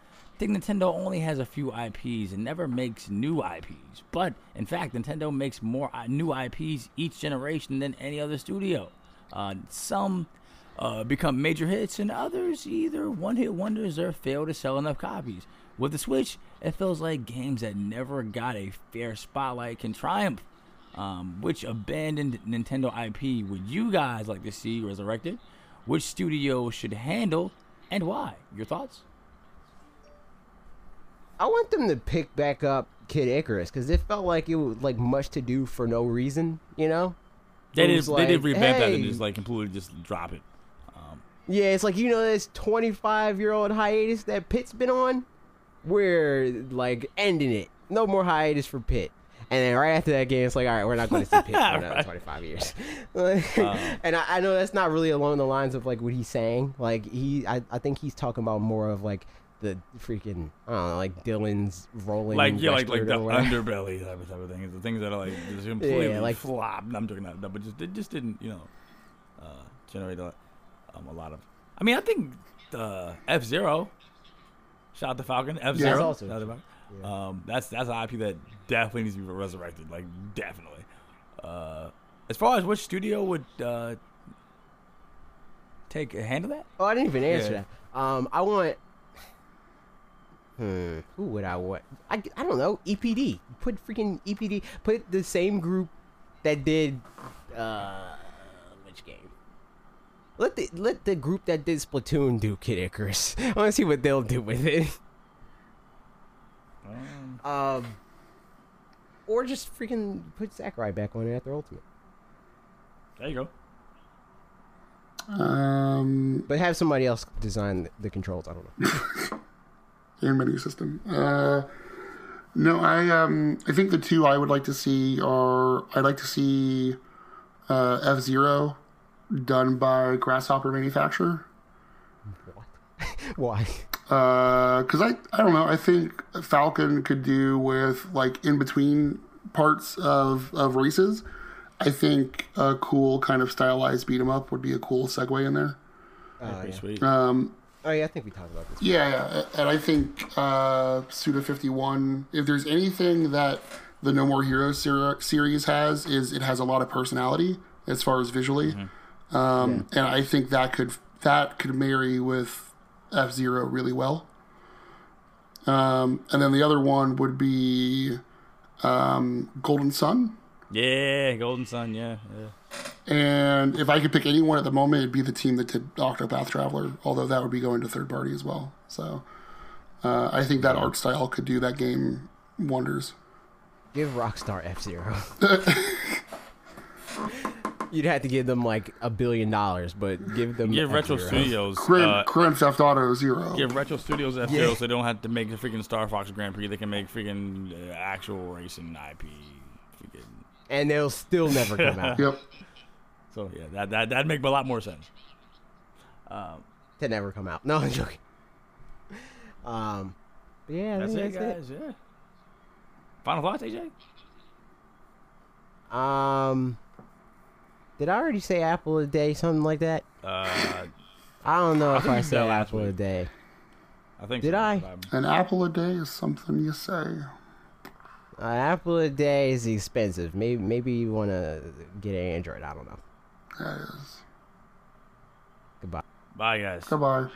think Nintendo only has a few IPs and never makes new IPs. But in fact, Nintendo makes more new IPs each generation than any other studio. Uh, some uh, become major hits, and others either one-hit wonders or fail to sell enough copies. With the Switch, it feels like games that never got a fair spotlight can triumph. Um, which abandoned Nintendo IP would you guys like to see resurrected? Which studio should handle and why? Your thoughts?
I want them to pick back up Kid Icarus because it felt like it was like much to do for no reason, you know?
They did.
was
they did
like,
revamp that and just like completely just drop it. Um,
Yeah, it's like you know this 25 year old hiatus that Pit's been on. We're like ending it. No more hiatus for Pit. And then right after that game, it's like, all right, we're not going to see Pit for [LAUGHS] another
Right.
25 years. [LAUGHS] and I, I know that's not really along the lines of like what he's saying. Like he, I, I think he's talking about more of like the freaking, I don't know, like Dylan's rolling.
like yeah, like like the underbelly type of type of thing. The things that are like just [LAUGHS] completely
like-
flop. I'm joking, not, but just it just didn't you know uh, generate a, um, a lot of. I mean, I think the F Zero. Shout out to Falcon F Zero. Shout out. Um, that's that's an IP that definitely needs to be resurrected. Like definitely. Uh, as far as which studio would uh, take a handle that?
Oh, I didn't even answer
Yeah.
that. Um, I want. Hmm, who would I want? I, I don't know. EPD. Put freaking EPD. Put the same group that did. Uh? Let the let the group that did Splatoon do Kid Icarus. [LAUGHS] I want to see what they'll do with it. Um, or just freaking put Sakurai back on it after Ultimate,
There you go.
Um,
but have somebody else design the, the controls. I don't know. [LAUGHS]
and menu system. Uh, no, I um, I think the two I would like to see are I'd like to see uh, F Zero done by Grasshopper Manufacture.
Why? [LAUGHS]
because I I don't know. I think Falcon could do with like in between parts of of races. I think a cool kind of stylized beat 'em up would be a cool segue in there.
Oh,
Pretty
yeah.
sweet.
Um,
oh yeah, I think we talked about this.
yeah, yeah, and I think uh, Suda51. If there's anything that the No More Heroes ser- series has, is it has a lot of personality as far as visually, um, and I think that could that could marry with F Zero really well. Um, and then the other one would be um, Golden Sun.
Yeah, Golden Sun. Yeah, yeah.
And if I could pick anyone at the moment, it'd be the team that did Octopath Traveler, although that would be going to third party as well. So uh, I think that art style could do that game wonders.
Give Rockstar F Zero. [LAUGHS] [LAUGHS] You'd have to give them like a billion dollars, but give them
Give Retro
F-Zero.
Studios.
Grand,
Uh,
Grand Theft Auto Zero.
give Retro Studios F
Yeah.
Zero so they don't have to make the freaking Star Fox Grand Prix. They can make freaking uh, actual racing IP. Freaking.
and they'll still never come out [LAUGHS]
Yep.
So yeah, that that that'd make a lot more sense.
to never come out. No, I'm joking. Um, but yeah, I
That's
think
it,
that's
guys. Yeah. Final thoughts, AJ?
Um, did I already say apple a day, something like that?
Uh,
I don't know
I
if I
you said
said
last
apple a day.
I think.
Did
so.
I?
Um,
An apple a day is something you say.
Uh, apple a day is expensive. Maybe maybe you want to get an Android. I don't know.
That is.
Goodbye.
Bye, guys.
Goodbye.